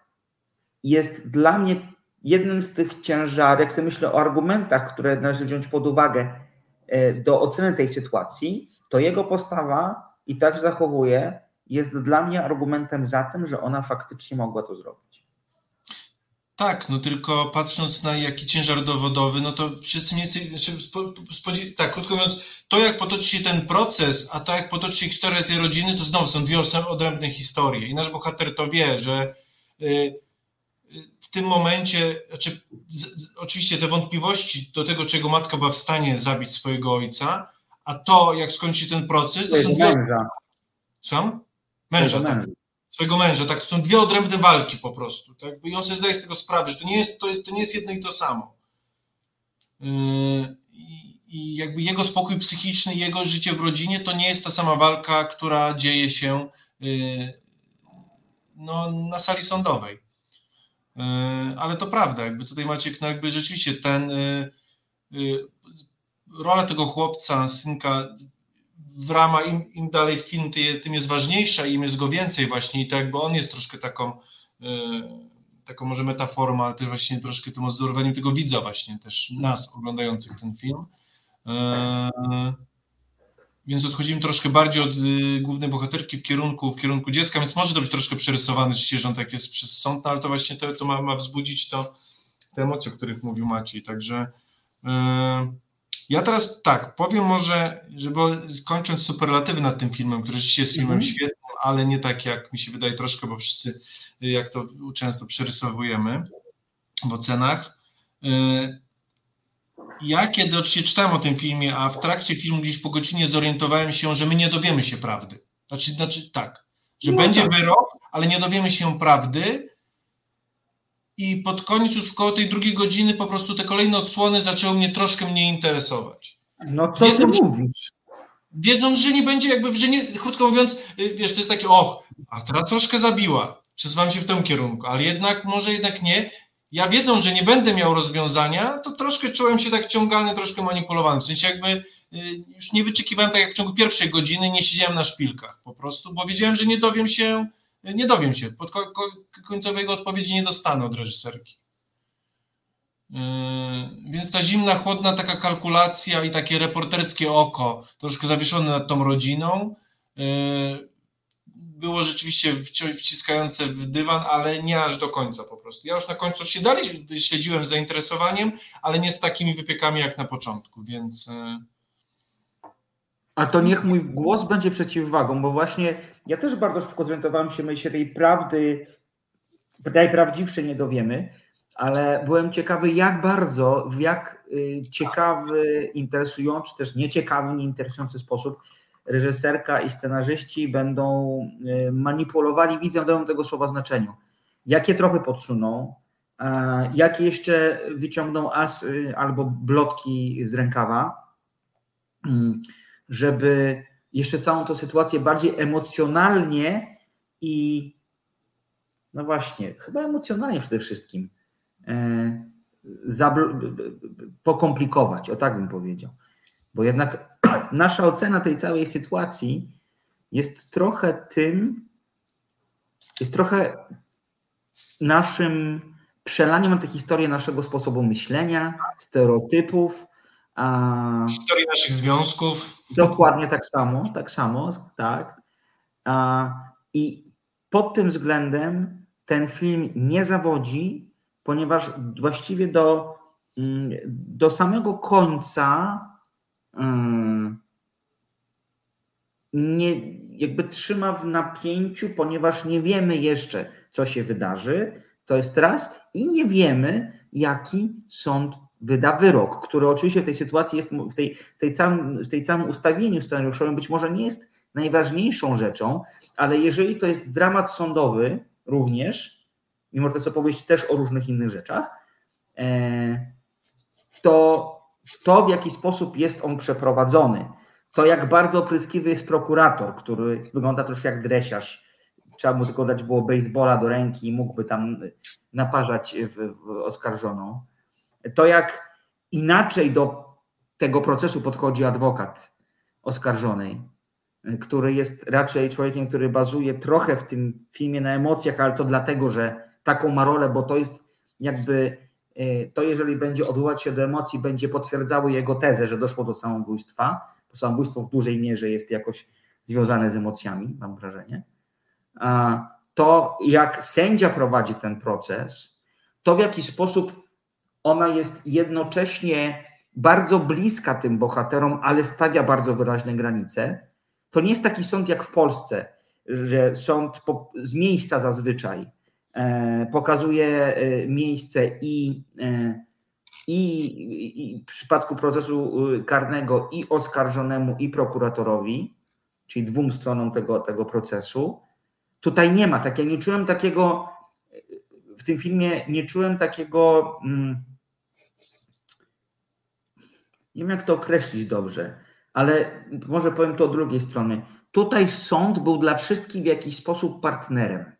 jest dla mnie jednym z tych ciężarów, jak sobie myślę o argumentach, które należy wziąć pod uwagę e, do oceny tej sytuacji, to jego postawa i tak zachowuje, jest dla mnie argumentem za tym, że ona faktycznie mogła to zrobić. Tak, no tylko patrząc na jaki ciężar dowodowy, no to wszyscy mniej więcej, znaczy, tak, krótko mówiąc, to jak potoczy się ten proces, a to jak potoczy się historia tej rodziny, to znowu są dwie odrębne historie. I nasz bohater to wie, że y, w tym momencie, znaczy, z, z, oczywiście te wątpliwości do tego, czego matka była w stanie zabić swojego ojca, a to, jak skończy ten proces, to są dwie... Męża. Sam? Męża, tak. swojego męża, tak? To są dwie odrębne walki po prostu, tak? I on sobie zdaje z tego sprawę, że to nie jest, to jest, to nie jest jedno i to samo. Yy, I jakby jego spokój psychiczny, jego życie w rodzinie to nie jest ta sama walka, która dzieje się yy, no, na sali sądowej. Yy, ale to prawda, jakby tutaj Maciek, no jakby rzeczywiście ten rola tego chłopca, synka w ramach, im, im dalej film, tym jest ważniejsza i im jest go więcej właśnie i to jakby on jest troszkę taką taką może metaforą, ale też właśnie troszkę tym odzorowaniem tego widza właśnie też nas oglądających ten film. Eee, więc odchodzimy troszkę bardziej od y, głównej bohaterki w kierunku, w kierunku dziecka, więc może to być troszkę przerysowany że tak jest przez sąd, no, ale to właśnie to, to ma, ma wzbudzić to, te emocje, o których mówił Maciej. Także ja teraz tak, powiem może, żeby kończąc superlatywy nad tym filmem, który rzeczywiście jest filmem mm -hmm. świetnym, ale nie tak jak mi się wydaje troszkę, bo wszyscy jak to często przerysowujemy w ocenach. Y, ja kiedy oczywiście czytałem o tym filmie, a w trakcie filmu gdzieś po godzinie zorientowałem się, że my nie dowiemy się prawdy. Znaczy, znaczy tak, że no będzie tak. wyrok, ale nie dowiemy się prawdy. I pod koniec już koło tej drugiej godziny po prostu te kolejne odsłony zaczęły mnie troszkę mniej interesować. No co ty mówisz? Wiedząc, że nie będzie jakby, że nie, krótko mówiąc, y, wiesz, to jest takie, och, a teraz troszkę zabiła przesuwam się w tym kierunku, ale jednak może jednak nie. Ja wiedząc, że nie będę miał rozwiązania, to troszkę czułem się tak ciągany, troszkę manipulowany. W sensie jakby y, już nie wyczekiwałem tak jak w ciągu pierwszej godziny, nie siedziałem na szpilkach po prostu, bo wiedziałem, że nie dowiem się, nie dowiem się, pod końcowego odpowiedzi nie dostanę od reżyserki. Yy, więc ta zimna, chłodna taka kalkulacja i takie reporterskie oko, troszkę zawieszone nad tą rodziną, yy, było rzeczywiście wciskające w dywan, ale nie aż do końca po prostu. Ja już na końcu się dalej śledziłem z zainteresowaniem, ale nie z takimi wypiekami jak na początku, więc. E, A to niech mój głos będzie przeciwwagą, bo właśnie ja też bardzo szybko zorientowałem się, my się tej prawdy najprawdziwszej nie dowiemy, ale byłem ciekawy, jak bardzo, w jak y, ciekawy, interesujący, też nieciekawy, nieinteresujący sposób reżyserka i scenarzyści będą y, manipulowali widzem w tego słowa znaczeniu. Jakie tropy podsuną, jakie jeszcze wyciągną as y, albo blotki z rękawa, mm, żeby jeszcze całą tę sytuację bardziej emocjonalnie i no właśnie, chyba emocjonalnie przede wszystkim e, pokomplikować, o tak bym powiedział. Bo jednak nasza ocena tej całej sytuacji jest trochę tym, jest trochę naszym przelaniem na tę historię naszego sposobu myślenia, stereotypów. A... Historii naszych związków. Dokładnie tak samo, tak samo, tak. A, I pod tym względem ten film nie zawodzi, ponieważ właściwie do, mm, do samego końca nie, jakby trzyma w napięciu, ponieważ nie wiemy jeszcze, co się wydarzy. To jest raz, i nie wiemy, jaki sąd wyda wyrok, który oczywiście w tej sytuacji jest, w tej, tej, całym, w tej całym ustawieniu scenariuszowym być może nie jest najważniejszą rzeczą, ale jeżeli to jest dramat sądowy również, mimo to jest opowieść też o różnych innych rzeczach, e, to to, w jaki sposób jest on przeprowadzony, to jak bardzo opryskliwy jest prokurator, który wygląda troszkę jak dresiarz. Trzeba mu tylko dać było baseballa do ręki i mógłby tam naparzać w, w oskarżoną. To jak inaczej do tego procesu podchodzi adwokat oskarżonej, który jest raczej człowiekiem, który bazuje trochę w tym filmie na emocjach, ale to dlatego, że taką ma rolę, bo to jest jakby E, to jeżeli będzie odwołać się do emocji, będzie potwierdzało jego tezę, że doszło do samobójstwa, bo samobójstwo w dużej mierze jest jakoś związane z emocjami, mam wrażenie, to jak sędzia prowadzi ten proces, to w jaki sposób ona jest jednocześnie bardzo bliska tym bohaterom, ale stawia bardzo wyraźne granice. To nie jest taki sąd jak w Polsce, że sąd z miejsca zazwyczaj E, pokazuje e, miejsce i, e, i, i w przypadku procesu karnego i oskarżonemu, i prokuratorowi, czyli dwóm stronom tego, tego procesu. tutaj nie ma. Tak, ja nie czułem takiego, w tym filmie nie czułem takiego, mm, nie wiem jak to określić dobrze, ale może powiem to od drugiej strony. Tutaj sąd był dla wszystkich w jakiś sposób partnerem.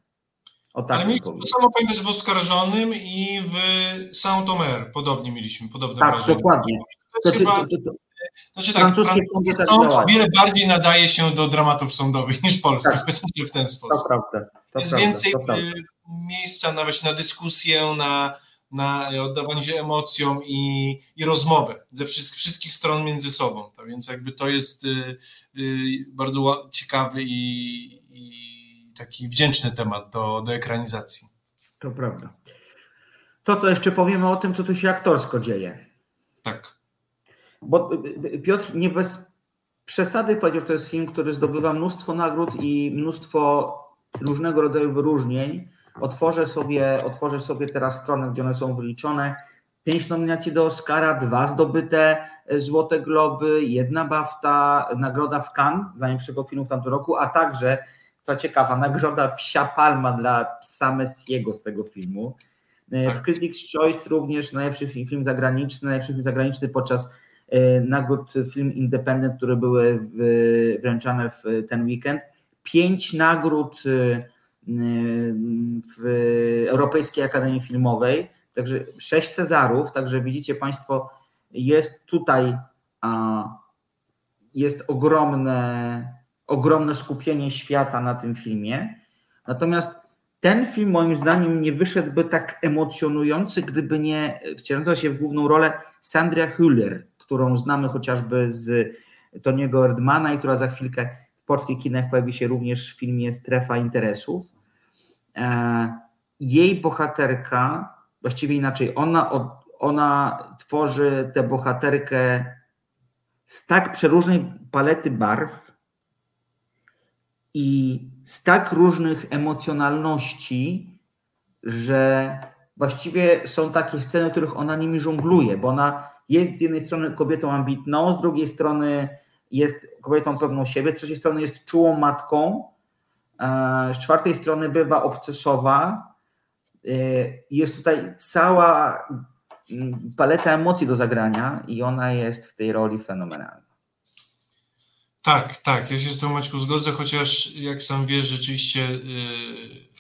O tak Ale mieliśmy to samo pamiętać w Oskarżonym i w Saint-Omer. Podobnie mieliśmy, podobne tak, wrażenie. dokładnie. To znaczy, to, to, znaczy tak, francuskie sądy tak sąd o wiele bardziej nadaje się do dramatów sądowych niż polskich, tak. w ten sposób. To prawda. To Jest prawda, więcej y, miejsca nawet na dyskusję, na, na oddawanie się emocjom i, i rozmowę ze wszystkich, wszystkich stron między sobą. Tak więc jakby to jest y, y, bardzo ciekawy i, i, taki wdzięczny temat do, do ekranizacji. To prawda. To, co jeszcze powiemy o tym, co tu się aktorsko dzieje. Tak. Bo y, Piotr nie bez przesady powiedział, że to jest film, który zdobywa mnóstwo nagród i mnóstwo różnego rodzaju wyróżnień. Otworzę sobie, otworzę sobie teraz stronę, gdzie one są wyliczone. Pięć nominacji do Oscara, dwa zdobyte e, Złote Globy, jedna BAFTA, nagroda w Cannes dla najlepszego filmu w tamtym roku, a także, co ciekawa, nagroda Psia Palma dla psa Messiego z tego filmu. E, tak. W Critics' Choice również najlepszy film zagraniczny, najlepszy film zagraniczny podczas E, nagród Film Independent, które były wręczane w ten weekend. Pięć nagród w Europejskiej Akademii Filmowej, także sześć Cezarów, także widzicie Państwo, jest tutaj jest ogromne, ogromne skupienie świata na tym filmie. Natomiast ten film moim zdaniem nie wyszedłby tak emocjonujący, gdyby nie wcielająca się w główną rolę Sandra Hüller, którą znamy chociażby z Toniego Erdmana i która za chwilkę w polskich kinach pojawi się również w filmie Strefa Interesów. E, jej bohaterka, właściwie inaczej, ona, ona tworzy tę bohaterkę z tak przeróżnej palety barw i z tak różnych emocjonalności, że właściwie są takie sceny, w których ona nimi żongluje, bo ona jest z jednej strony kobietą ambitną, z drugiej strony jest kobietą pewną siebie, z trzeciej strony jest czułą matką, z czwartej strony bywa obcesowa. E, jest tutaj cała mm, paleta emocji do zagrania i ona jest w tej roli fenomenalna. Tak, tak, ja się z tą Maćku zgodzę, chociaż jak sam wiesz, rzeczywiście yy,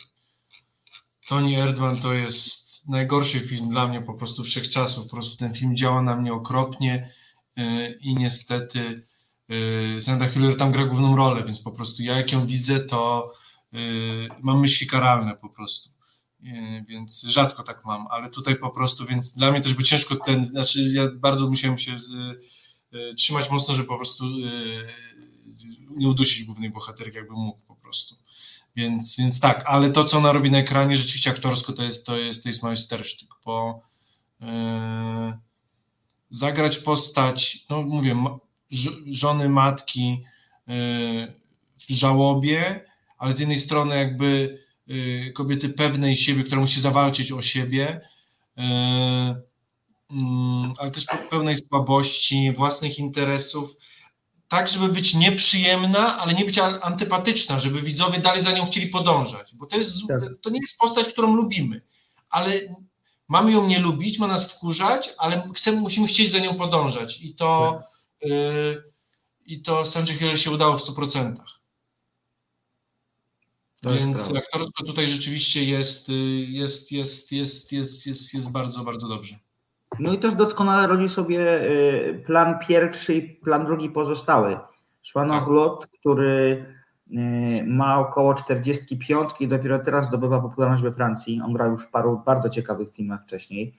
Tony Erdman to jest najgorszy film dla mnie po prostu wszechczasów. Po prostu ten film działa na mnie okropnie i niestety Sandra Hiller tam gra główną rolę, więc po prostu ja jak ją widzę, to y, mam myśli karalne po prostu. Więc rzadko tak mam, ale tutaj po prostu, więc dla mnie też by ciężko ten, znaczy ja bardzo musiałem się z, trzymać mocno, żeby po prostu nie udusić głównej bohaterki, jakby mógł po prostu. Więc, więc tak, ale to, co ona robi na ekranie, rzeczywiście aktorsko, to jest, to jest, to jest majstersztyk, bo yy, zagrać postać, no mówię, żony, matki yy, w żałobie, ale z jednej strony jakby yy, kobiety pewnej siebie, która musi zawalczyć o siebie, yy, mm, ale też pełnej słabości, własnych interesów, tak, żeby być nieprzyjemna, ale nie być antypatyczna, żeby widzowie dalej za nią chcieli podążać, bo to, jest, tak. to nie jest postać, którą lubimy, ale mamy ją nie lubić, ma nas wkurzać, ale chcemy, musimy chcieć za nią podążać i to tak. I to Sanjay Hill się udało w 100%. To Więc aktorsko tutaj rzeczywiście jest, y, jest, jest, jest, jest, jest, jest bardzo, bardzo dobrze. No i też doskonale rodzi sobie y, plan pierwszy i plan drugi pozostały. Szwanach Lot, który y, ma około 45 i dopiero teraz zdobywa popularność we Francji. On grał już w paru bardzo ciekawych filmach wcześniej.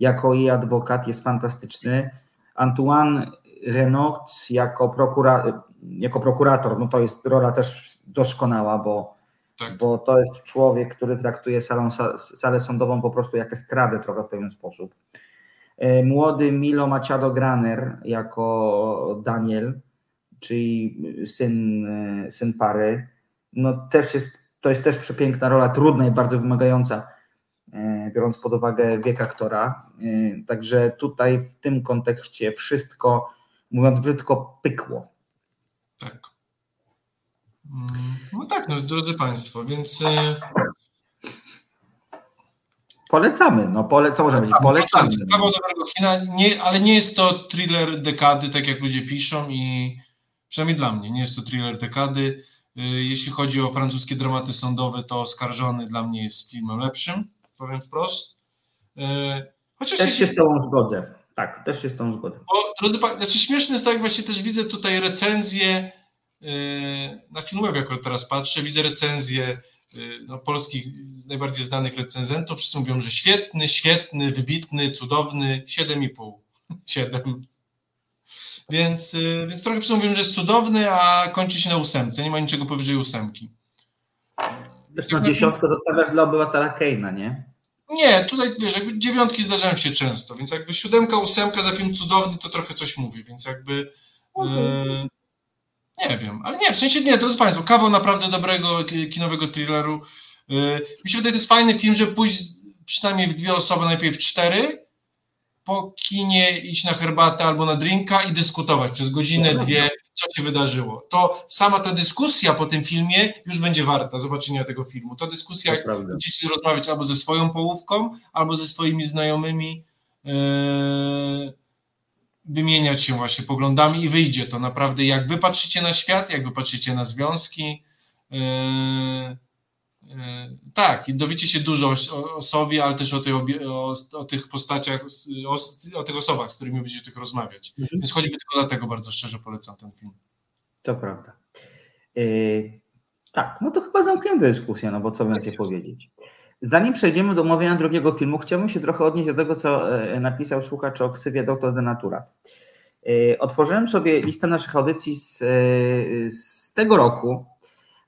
Jako jej adwokat jest fantastyczny. Antoine Renaud jako, prokura, jako prokurator, no to jest rola też doskonała, bo, tak. bo to jest człowiek, który traktuje salą, salę sądową po prostu jak estradę trochę w pewien sposób. E, młody Milo Machado Graner jako Daniel, czyli syn, e, syn pary. No też jest, to jest też przepiękna rola, trudna i bardzo wymagająca, e, biorąc pod uwagę wiek aktora. Także tutaj w tym kontekście wszystko, mówiąc brzydko, pykło. Tak. Mm, no tak, no, drodzy Państwo, więc. E, polecamy, no pole, co możemy powiedzieć? Polecamy. Dobrego kina, nie, ale nie jest to thriller dekady, tak jak ludzie piszą i przynajmniej dla mnie, nie jest to thriller dekady. E, jeśli chodzi o francuskie dramaty sądowe, to Oskarżony dla mnie jest filmem lepszym, powiem wprost. E, chociaż też się z Tobą zgodzę. Tak, też się z Tobą zgodzę. Bo, drodzy Państwo, znaczy śmieszne jest to, jak właśnie też widzę tutaj recenzję na Filmweb, jak teraz patrzę, widzę recenzję no, polskich najbardziej znanych recenzentów. Wszyscy mówią, że świetny, świetny, wybitny, cudowny, 7,5. 7. Więc, więc trochę wszyscy mówią, że jest cudowny, a kończy się na ósemce. Nie ma niczego powyżej ósemki. Zresztą dziesiątkę zostawiasz dla obywatela Keina, nie? Nie, tutaj wiesz, jakby dziewiątki zdarzają się często, więc jakby siódemka, ósemka za film cudowny to trochę coś mówi, więc jakby. Okay. Nie wiem, ale nie, w sensie nie, drodzy Państwo, kawał naprawdę dobrego kinowego thrilleru. Y, mi się wydaje, to jest fajny film, żeby pójść przynajmniej w dwie osoby, najpierw cztery, po kinie iść na herbatę albo na drinka i dyskutować przez godzinę, dwie, co się wydarzyło. To sama ta dyskusja po tym filmie już będzie warta zobaczenia tego filmu. To dyskusja, jak będziecie rozmawiać albo ze swoją połówką, albo ze swoimi znajomymi. Yy wymieniać się właśnie poglądami i wyjdzie to naprawdę, jak wy patrzycie na świat, jak wy patrzycie na związki. Yy, tak, i dowiecie się dużo o, o, sobie, ale też o, tej, o, o tych postaciach, o, tych osobach, z którymi będziecie tylko rozmawiać. Mhm. Więc choćby tylko dlatego bardzo szczerze polecam ten film. To prawda. Yy, tak, no to chyba zamkniemy dyskusję, no bo co tak więcej powiedzieć. Zanim przejdziemy do omawiania drugiego filmu, chciałbym się trochę odnieść do tego, co e, napisał słuchacz o ksywie Doktor Denaturat. E, otworzyłem sobie listę naszych audycji z, e, z tego roku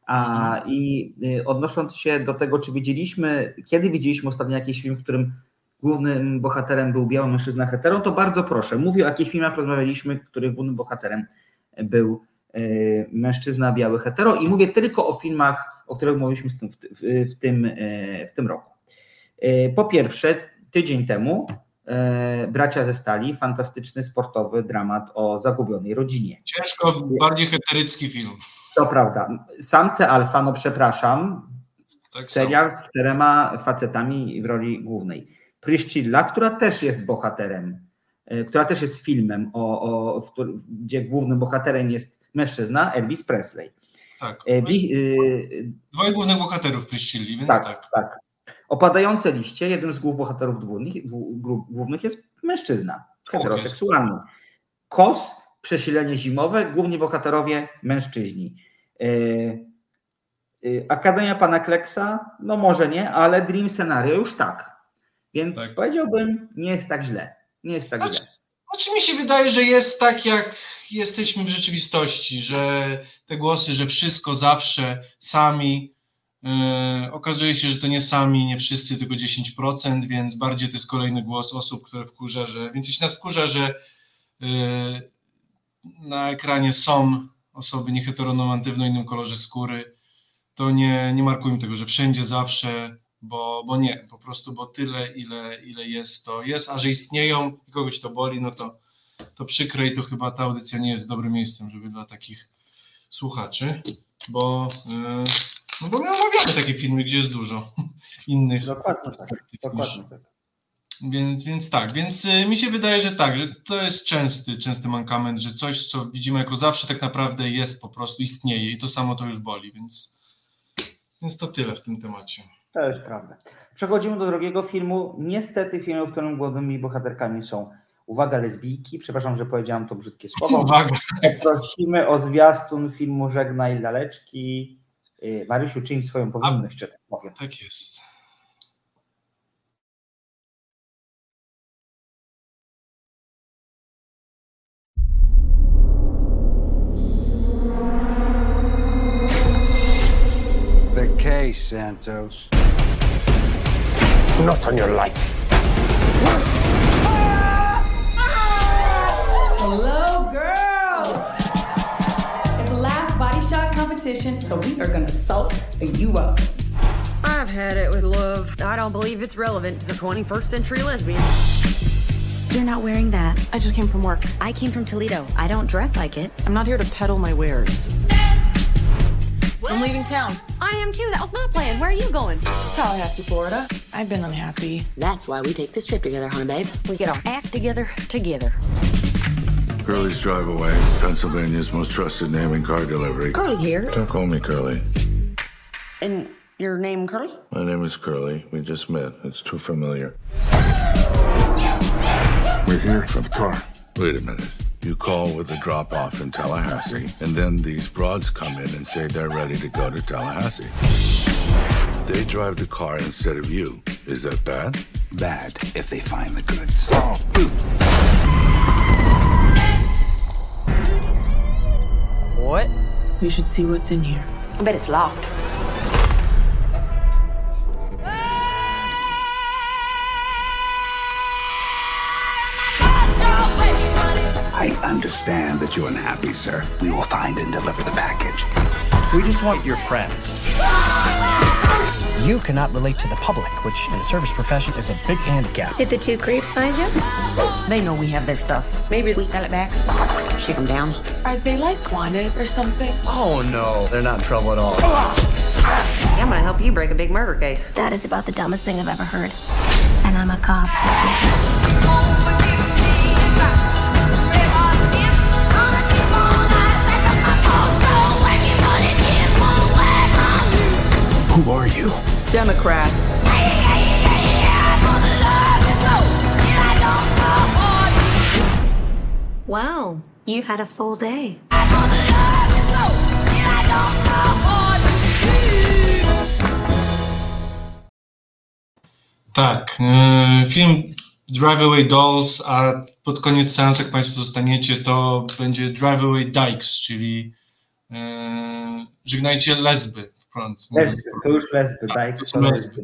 a, i odnosząc się do tego, czy widzieliśmy, kiedy widzieliśmy ostatnio jakiś film, w którym głównym bohaterem był biały mężczyzna hetero, to bardzo proszę, mówię o jakich filmach rozmawialiśmy, w których głównym bohaterem był Y, mężczyzna biały hetero i mówię tylko o filmach, o których mówiliśmy w tym, w tym, y, w tym roku. Y, po pierwsze, tydzień temu Bracia ze Stali, fantastyczny sportowy dramat o zagubionej rodzinie. Ciężko, bardziej heterycki film. To prawda. Samce Alfa, no przepraszam, tak serial z czterema facetami w roli głównej. Priscilla, która też jest bohaterem, która też jest filmem, o, o, w, gdzie głównym bohaterem jest mężczyzna Elvis Presley. Tak. E, Bi, y, głównych bohaterów Pryszcili, więc tak, tak. tak. Opadające liście, jednym z głównych bohaterów głównych, głównych jest mężczyzna, heteroseksualny. Kos, przesilenie zimowe, główni bohaterowie mężczyźni. E, e, Akademia Pana Kleksa, no może nie, ale Dream Scenario już tak. Więc tak. powiedziałbym, nie jest tak źle. Nie jest tak znaczy, źle. Znaczy mi się wydaje, że jest tak jak jesteśmy w rzeczywistości, że te głosy, że wszystko zawsze sami, okazuje się, że to nie sami, nie wszyscy, tylko 10%, więc bardziej to jest kolejny głos osób, które wkurza, że, więc jeśli nas wkurza, że yy, na ekranie są osoby nieheteronormatywne o innym kolorze skóry, to nie, nie markujmy tego, że wszędzie zawsze, bo, bo nie, po prostu, bo tyle, ile, ile jest, to jest, a że istnieją i kogoś to boli, no to to przykre i to chyba ta audycja nie jest dobrym miejscem, żeby dla takich słuchaczy, bo, e, no bo my omawiamy takie filmy, gdzie jest dużo innych dokładnie, tak, dokładnie tak. Więc, więc tak, więc e, mi się wydaje, że tak, że to jest częsty, częsty mankament, że coś, co widzimy jako zawsze, tak naprawdę jest po prostu, istnieje i to samo to już boli, więc, więc to tyle w tym temacie. To jest prawda. Przechodzimy do drugiego filmu. Niestety film, w którym głównymi bohaterkami są Uwaga lesbijki, przepraszam, że powiedziałam to brzydkie słowo. Uwaga. Prosimy o zwiastun filmu Żegnaj Laleczki. Y, Marysiu, czyń swoją powinność, czy tak powiem. Tak jest. The case, Santos. Not on your life. Hello, girls. Competition, so we are gonna salt you up. I've had it with love. I don't believe it's relevant to the 21st century lesbian. You're not wearing that. I just came from work. I came from Toledo. I don't dress like it. I'm not here to peddle my wares. I'm leaving town. I am too. That was my plan. Where are you going? Tallahassee, Florida. I've been unhappy. That's why we take this trip together, honey babe. We get our act together together. Curly's Drive Away, Pennsylvania's most trusted name in car delivery. Curly here. Don't call me Curly. And your name, Curly? My name is Curly. We just met. It's too familiar. We're here for the car. Wait a minute. You call with a drop off in Tallahassee, and then these broads come in and say they're ready to go to Tallahassee. They drive the car instead of you. Is that bad? Bad if they find the goods. Oh, What? You should see what's in here. I bet it's locked. I understand that you're unhappy, sir. We will find and deliver the package. We just want your friends. You cannot relate to the public, which in the service profession is a big handicap. Did the two creeps find you? They know we have their stuff. Maybe we sell it back, shake them down. Are they like wanted or something? Oh no, they're not in trouble at all. I'm gonna help you break a big murder case. That is about the dumbest thing I've ever heard. And I'm a cop. Who are you? Democrats. Wow, you've had a full day. Tak, e, film Drive Away Dolls, a pod koniec seansu, jak Państwo zostaniecie, to będzie Drive Away Dykes, czyli e, żegnajcie lesby. Lesby, to już lesby, Dykes to lesby.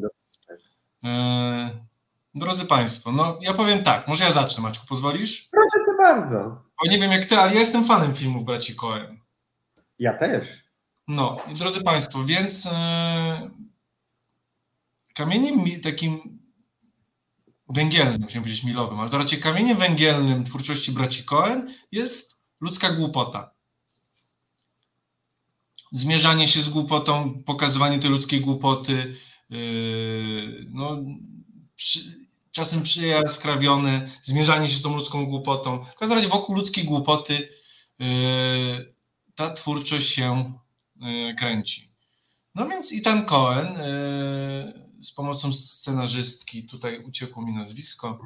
E, drodzy Państwo, no ja powiem tak, może ja zacznę, Maćku, pozwolisz? Proszę Cię bardzo. Bo nie wiem jak Ty, ale ja jestem fanem filmów braci Coen. Ja też. No, i drodzy Państwo, więc e, kamieniem takim węgielnym, chciałem powiedzieć milowym, ale to raczej kamieniem węgielnym twórczości braci Coen jest ludzka głupota. Zmierzanie się z głupotą, pokazywanie tej ludzkiej głupoty, yy, no, przy, czasem przyjaskrawione, zmierzanie się z tą ludzką głupotą. W każdym razie wokół ludzkiej głupoty yy, ta twórczość się yy, kręci. No więc i ten Cohen z pomocą scenarzystki, tutaj uciekło mi nazwisko.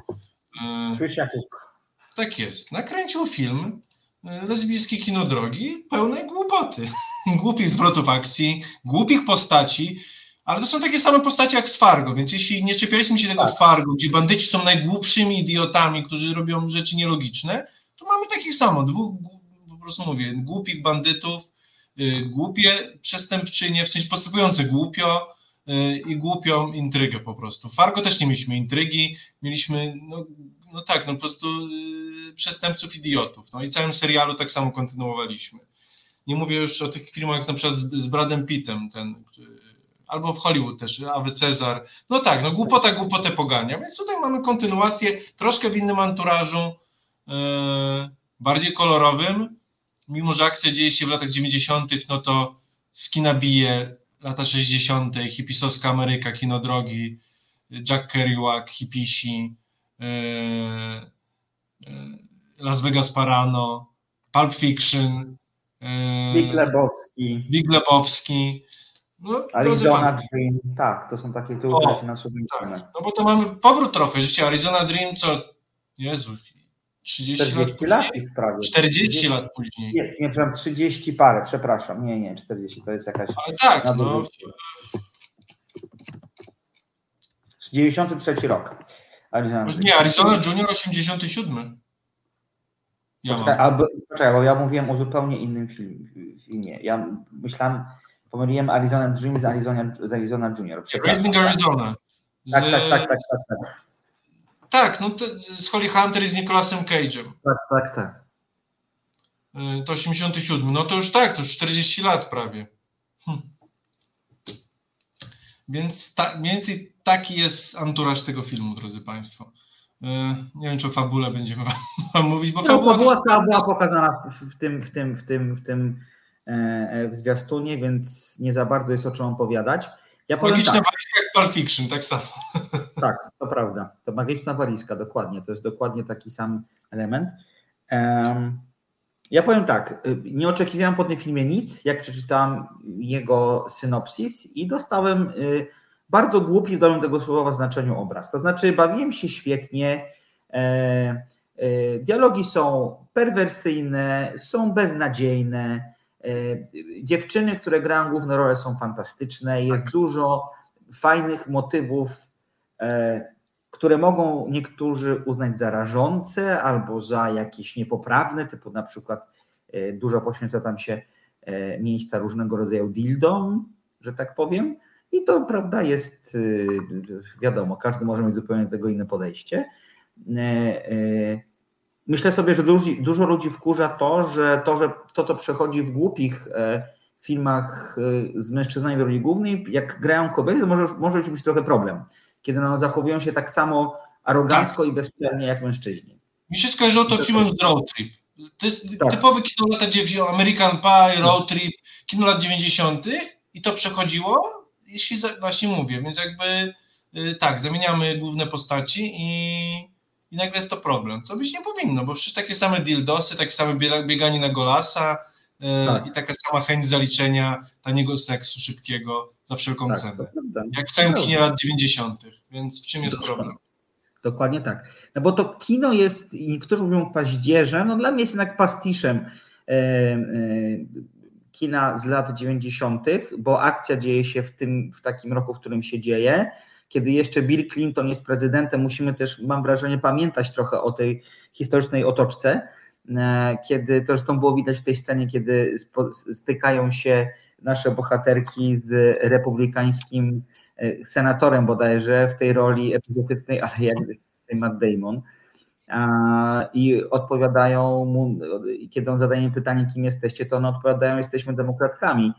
Trysiakuk. Tak jest. Nakręcił film lesbijskie kino drogi pełnej głupoty. Głupich zwrotów akcji, głupich postaci, ale to są takie same postacie jak z Fargo, więc jeśli nie czepialiśmy się tego Tak. Fargo, gdzie bandyci są najgłupszymi idiotami, którzy robią rzeczy nielogiczne, to mamy takich samo, dwóch, po prostu mówię, głupich bandytów, y, głupie przestępczynie, w sensie postępujące głupio y, i głupią intrygę po prostu. W Fargo też nie mieliśmy intrygi, mieliśmy, no, no tak, no po prostu y, przestępców idiotów. No i całym serialu tak samo kontynuowaliśmy. Nie mówię już o tych filmach jak na przykład z, z Bradem Pittem, ten, który- albo w Hollywood też, Awy Cezar. No tak, no głupota głupotę pogania, więc tutaj mamy kontynuację, troszkę w innym anturażu, yy, bardziej kolorowym, mimo że akcja dzieje się w latach 90., no to z kina bije lata 60., hipisowska Ameryka, kino drogi, Jack Kerouac, hipisi, yy, yy, Las Vegas Parano, Pulp Fiction, yy, Big Lebowski, Big Lebowski. No, Arizona Dream. Tak, to są takie tytuły, się nasuwają. no bo to mamy powrót trochę życia. Arizona Dream, co Jezu, 30 lat 40 lat później? jest prawie. 40 lat później. Nie, nie, przepraszam, 30 parę, przepraszam. Nie, nie, 40 to jest jakaś. Ale tak, no, nadużycie. 93 rok. Arizona Dream. nie, Arizona Junior 87. Ja Poczekaj, mam. albo, poczekaj, bo ja mówiłem o zupełnie innym film, filmie. Ja myślałem, pomyliłem Arizona Dream z Arizona, z Arizona Junior. Raising Arizona. Z, Tak, tak, tak, tak, tak, tak. Tak, no to, z Holly Hunter i z Nicolasem Cage'em. Tak, tak, tak. Y, To 87. No to już tak, to już 40 lat prawie. Hm. Więc ta, mniej więcej taki jest anturaż tego filmu, drodzy Państwo. Y, Nie wiem, czy o fabule będziemy wam, mówić, bo No, fabuła fabuła cała była pokazana w, w tym, w tym, w tym, w tym w zwiastunie, więc nie za bardzo jest o czym opowiadać. Ja powiem Magiczna tak. walizka jak Pulp Fiction, tak samo. Tak, to prawda. To magiczna walizka, dokładnie. To jest dokładnie taki sam element. Um, ja powiem tak, nie oczekiwałem po tym filmie nic, jak przeczytałem jego synopsis i dostałem y, bardzo głupi w dolnym tego słowa znaczeniu obraz. To znaczy bawiłem się świetnie, e, e, dialogi są perwersyjne, są beznadziejne, e, dziewczyny, które grają główne role są fantastyczne, jest tak. dużo fajnych motywów, które mogą niektórzy uznać za rażące albo za jakieś niepoprawne, typu na przykład dużo poświęca tam się miejsca różnego rodzaju dildom, że tak powiem, i to prawda jest, y, wiadomo, każdy może mieć zupełnie tego inne podejście. E, e, myślę sobie, że dużo, ludzi wkurza to, że to, że to, co przechodzi w głupich e, filmach z mężczyznami w roli głównej, jak grają kobiety, to może, może już być trochę problem, kiedy no, zachowują się tak samo arogancko tak. i bezczelnie jak mężczyźni. Mi się skojarzyło to filmem z Road Trip. To jest tak. typowy kino lata 90. American Pie, Road Trip, kino lat 90. i to przechodziło jeśli właśnie mówię, więc jakby y, tak, zamieniamy główne postaci i, i nagle jest to problem, co być nie powinno, bo przecież takie same dildosy, takie same bieganie na golasa y, tak. i taka sama chęć zaliczenia taniego seksu szybkiego za wszelką tak, cenę. Jak w całym kinie lat 90., więc w czym jest Dokładnie. problem? Dokładnie tak. No bo to kino jest, niektórzy mówią paździerze, no dla mnie jest jednak pastiszem e, e, kina z lat 90., bo akcja dzieje się w, tym, w takim roku, w którym się dzieje. Kiedy jeszcze Bill Clinton jest prezydentem, musimy też, mam wrażenie, pamiętać trochę o tej historycznej otoczce. E, kiedy to zresztą było widać w tej scenie, kiedy stykają się nasze bohaterki z republikańskim e, senatorem bodajże w tej roli epizodycznej, ale jak Matt Damon i odpowiadają mu, kiedy on zadaje pytanie, kim jesteście, to one odpowiadają, jesteśmy demokratkami.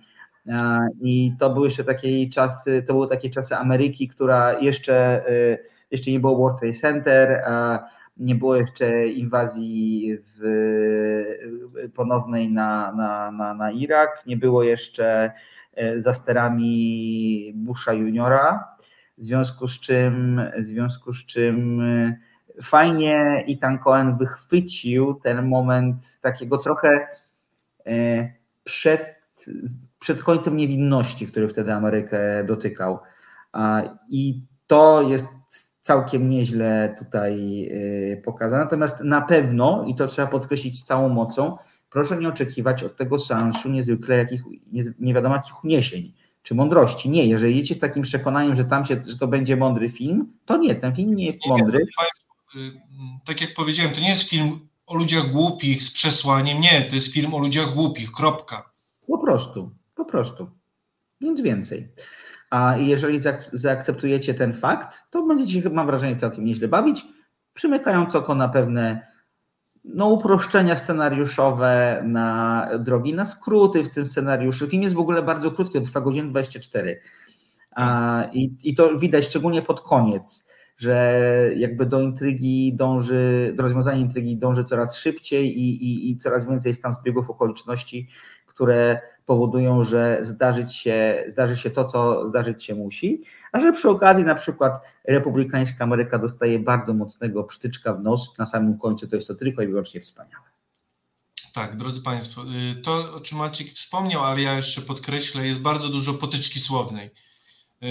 I to były jeszcze takie czasy, to były takie czasy Ameryki, która jeszcze, y, jeszcze nie było World Trade Center, nie było jeszcze inwazji w, ponownej na, na, na, na Irak, nie było jeszcze y, za sterami Busha juniora, w związku z czym, w związku z czym y, fajnie Ethan Cohen wychwycił ten moment takiego trochę e, przed, przed końcem niewinności, który wtedy Amerykę dotykał. I to jest całkiem nieźle tutaj e, pokazane. Natomiast na pewno, i to trzeba podkreślić z całą mocą, proszę nie oczekiwać od tego seansu niezwykle jakich, nie, nie wiadomo jakich uniesień czy mądrości. Nie, jeżeli jedziecie z takim przekonaniem, że tam się, że to będzie mądry film, to nie, ten film nie jest mądry. Y, tak jak powiedziałem, to nie jest film o ludziach głupich z przesłaniem, nie, to jest film o ludziach głupich, kropka. Po prostu, po prostu. Nic więcej. A jeżeli zaakceptujecie ten fakt, to będziecie mam wrażenie, całkiem nieźle bawić, przymykając oko na pewne no, uproszczenia scenariuszowe, na drogi, na skróty w tym scenariuszu. Film jest w ogóle bardzo krótki, on trwa godzinę 24. A, i, I to widać szczególnie pod koniec że jakby do intrygi dąży, do rozwiązania intrygi dąży coraz szybciej i, i, i coraz więcej jest tam zbiegów okoliczności, które powodują, że zdarzyć się, zdarzy się to, co zdarzyć się musi, a że przy okazji na przykład republikańska Ameryka dostaje bardzo mocnego psztyczka w nos na samym końcu, to jest to tylko i wyłącznie wspaniałe. Tak, drodzy Państwo, y, to o czym Maciek wspomniał, ale ja jeszcze podkreślę, jest bardzo dużo potyczki słownej. E,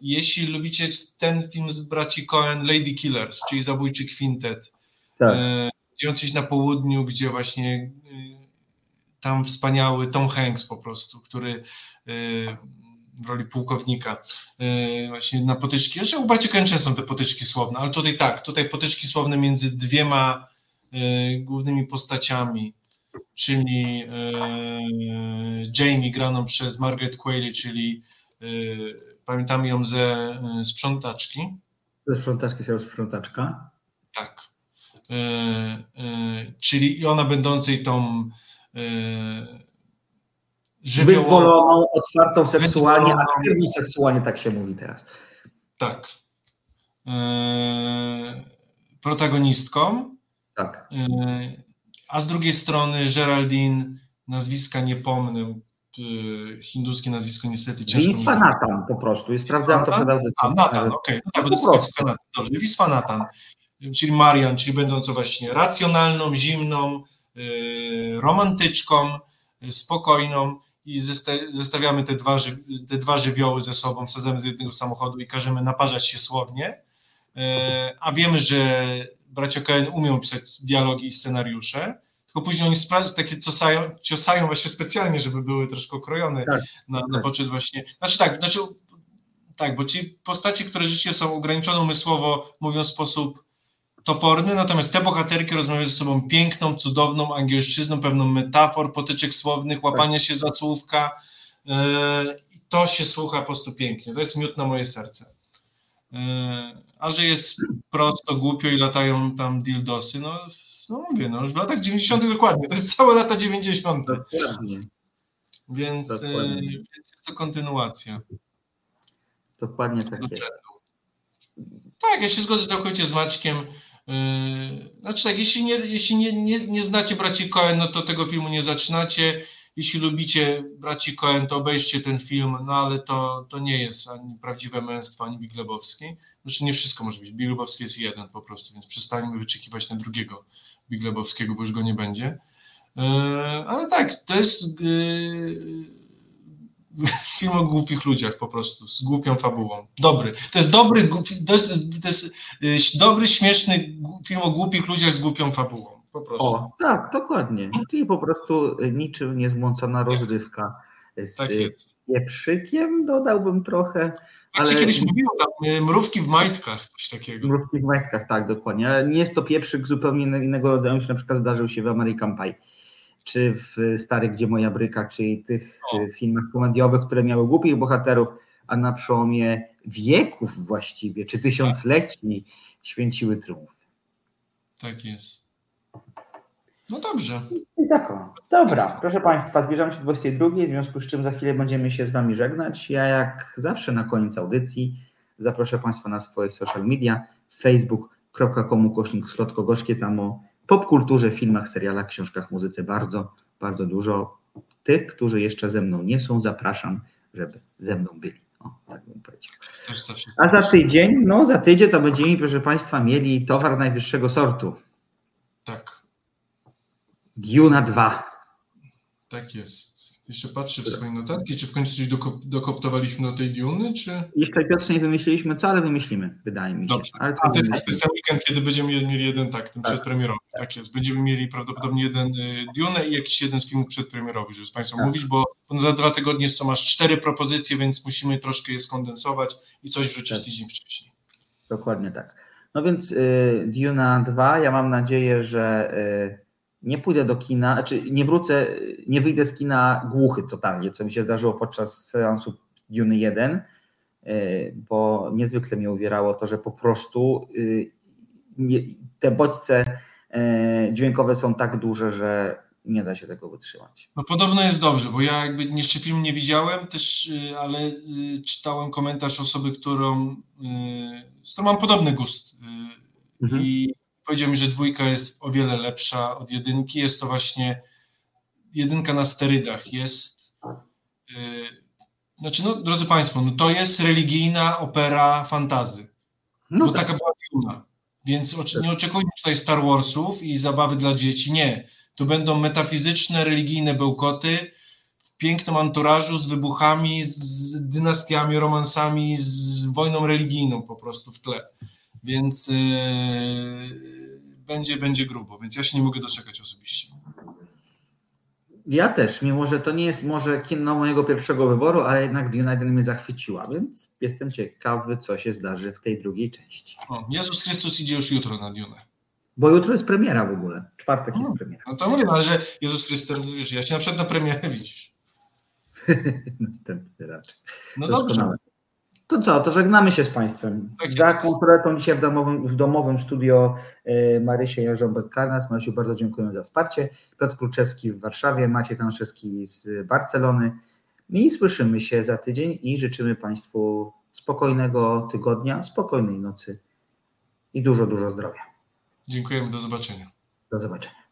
jeśli lubicie ten film z braci Cohen, Lady Killers, czyli Zabójczy Kwintet, tak. E, dziejący się na południu, gdzie właśnie e, tam wspaniały Tom Hanks po prostu, który w roli pułkownika właśnie na potyczki, że u braci Cohen są te potyczki słowne, ale tutaj tak, tutaj potyczki słowne między dwiema głównymi postaciami, czyli Jamie graną przez Margaret Qualley, czyli Pamiętam ją ze y, sprzątaczki. Ze sprzątaczki, serial sprzątaczka. Tak. E, e, czyli i ona będącej tą e, żywiołową, wyzwoloną, otwartą seksualnie, aktywną seksualnie, tak się mówi teraz. Tak. protagonistką. Tak. a z drugiej strony Geraldine nazwiska nie pomnę, hinduskie nazwisko niestety ciężko Wiswanatan po prostu. I sprawdzałem to przed audycją. A, Natan, okej, no tak, bo to jest Po prostu. Wiswanatan, dobrze, Wiswanatan, czyli Marian, czyli będąco właśnie racjonalną, zimną, y, romantyczką, spokojną i zesta- zestawiamy te dwa, te dwa żywioły ze sobą, wsadzamy do jednego samochodu i każemy naparzać się słownie, a wiemy, że bracia Coen umią pisać dialogi i scenariusze, tylko później oni spra- takie ciosają, ciosają właśnie specjalnie, żeby były troszkę okrojone Tak, na, na tak. poczet właśnie, znaczy tak, znaczy tak, bo ci postacie, które życie są ograniczone umysłowo, mówią w sposób toporny, natomiast te bohaterki rozmawiają ze sobą piękną, cudowną angielszczyzną, pewną metafor, potyczek słownych, łapania się za słówka yy, i to się słucha po prostu pięknie. To jest miód na moje serce. Yy, a że jest prosto, głupio i latają tam dildosy, no, no mówię, no już w latach 90. dokładnie, to jest całe lata 90. Dokładnie. Więc, Dokładnie. yy, więc jest to kontynuacja. Dokładnie tak jest. Tak, ja się zgodzę całkowicie z Maćkiem. Yy, Znaczy tak, jeśli nie, jeśli nie, nie, nie znacie braci Coen, no to tego filmu nie zaczynacie. Jeśli lubicie braci Coen, to obejrzcie ten film, no ale to, to nie jest ani prawdziwe męstwo, ani Big Lebowski. Zresztą nie wszystko może być. Big Lebowski jest jeden po prostu, więc przestańmy wyczekiwać na drugiego Big Lebowskiego, bo już go nie będzie. Yy, Ale tak, to jest yy, film o głupich ludziach po prostu, z głupią fabułą. Dobry. To jest dobry, głupi- to jest, to jest y, dobry, śmieszny film o głupich ludziach z głupią fabułą. Po prostu. O, tak, dokładnie. Czyli po prostu niczym niezmącona rozrywka z Tak jest. pieprzykiem, dodałbym trochę. Jak się Ale kiedyś mówiło, tam y, mrówki w majtkach, coś takiego. mrówki w majtkach, tak, dokładnie. Ale nie jest to pieprzyk zupełnie inne- innego rodzaju niż na przykład zdarzył się w American Pie, czy w Stary, Gdzie Moja Bryka, czyli tych y, filmach komediowych, które miały głupich bohaterów, a na przełomie wieków właściwie, czy tysiącleci święciły triumfy. Tak jest. No dobrze. I tak o. Dobra, proszę Państwa, zbierzamy się do 22, w związku z czym za chwilę będziemy się z Wami żegnać. Ja jak zawsze na koniec audycji zaproszę Państwa na swoje social media, facebook.com kośnik slotko gorzkie, tam o popkulturze, filmach, serialach, książkach, muzyce bardzo, bardzo dużo. Tych, którzy jeszcze ze mną nie są, zapraszam, żeby ze mną byli. O, tak bym powiedział. A za tydzień, no za tydzień to będziemy, proszę Państwa, mieli towar najwyższego sortu. Tak, Duna 2. tak jest. Jeszcze patrzę w swoje notatki, czy w końcu coś dokop- dokoptowaliśmy do tej Duny, czy... Jeszcze Piotrze nie wymyśliliśmy co, ale wymyślimy, wydaje mi się. Dobrze. Ale to to jest, to jest ten weekend, kiedy będziemy mieli jeden tak, ten Tak. przedpremierowy. Tak jest. Będziemy mieli prawdopodobnie jeden y, Dune i jakiś jeden z filmów przedpremierowych, żeby z Państwem Tak. mówić, bo bo za dwa tygodnie są aż cztery propozycje, więc musimy troszkę je skondensować i coś wrzucić Tak. tydzień wcześniej. Dokładnie tak. No więc y, Duna 2, ja mam nadzieję, że y, nie pójdę do kina, znaczy nie wrócę, nie wyjdę z kina głuchy totalnie, co mi się zdarzyło podczas seansu Duny 1, y, bo niezwykle mnie uwierało to, że po prostu y, te bodźce y, dźwiękowe są tak duże, że nie da się tego wytrzymać. No podobno jest dobrze, bo ja jakby jeszcze film nie widziałem też, ale czytałem komentarz osoby, którą, z którą mam podobny gust Mhm. i powiedział mi, że dwójka jest o wiele lepsza od jedynki. Jest to właśnie jedynka na sterydach. Jest, y, znaczy no drodzy Państwo, no to jest religijna opera fantazy. No bo tak. taka była Duna. Więc oczy- nie oczekujmy tutaj Star Warsów i zabawy dla dzieci. Nie. To będą metafizyczne, religijne bełkoty w pięknym anturażu z wybuchami, z dynastiami, romansami, z wojną religijną po prostu w tle. Więc yy, będzie, będzie grubo. Więc ja się nie mogę doczekać osobiście. Ja też, mimo że to nie jest może kino mojego pierwszego wyboru, ale jednak 1 mnie zachwyciła, więc jestem ciekawy, co się zdarzy w tej drugiej części. O, Jezus Chrystus idzie już jutro na Dune. Bo jutro jest premiera w ogóle. Czwartek jest premiera. No to mówię, no, ale że Jezus Chrystus, wiesz, ja się na przykład na premierę widzisz. Następny raczej. No dobrze. To co, to żegnamy się z Państwem. Tak Za dzisiaj w domowym, w domowym studio e, Marysia Jarząbek-Karnas. Marysiu, bardzo dziękuję za wsparcie. Piotr Kluczewski w Warszawie, Maciej Tanszewski z Barcelony. I słyszymy się za tydzień i życzymy Państwu spokojnego tygodnia, spokojnej nocy i dużo, dużo zdrowia. Dziękujemy, do zobaczenia. Do zobaczenia.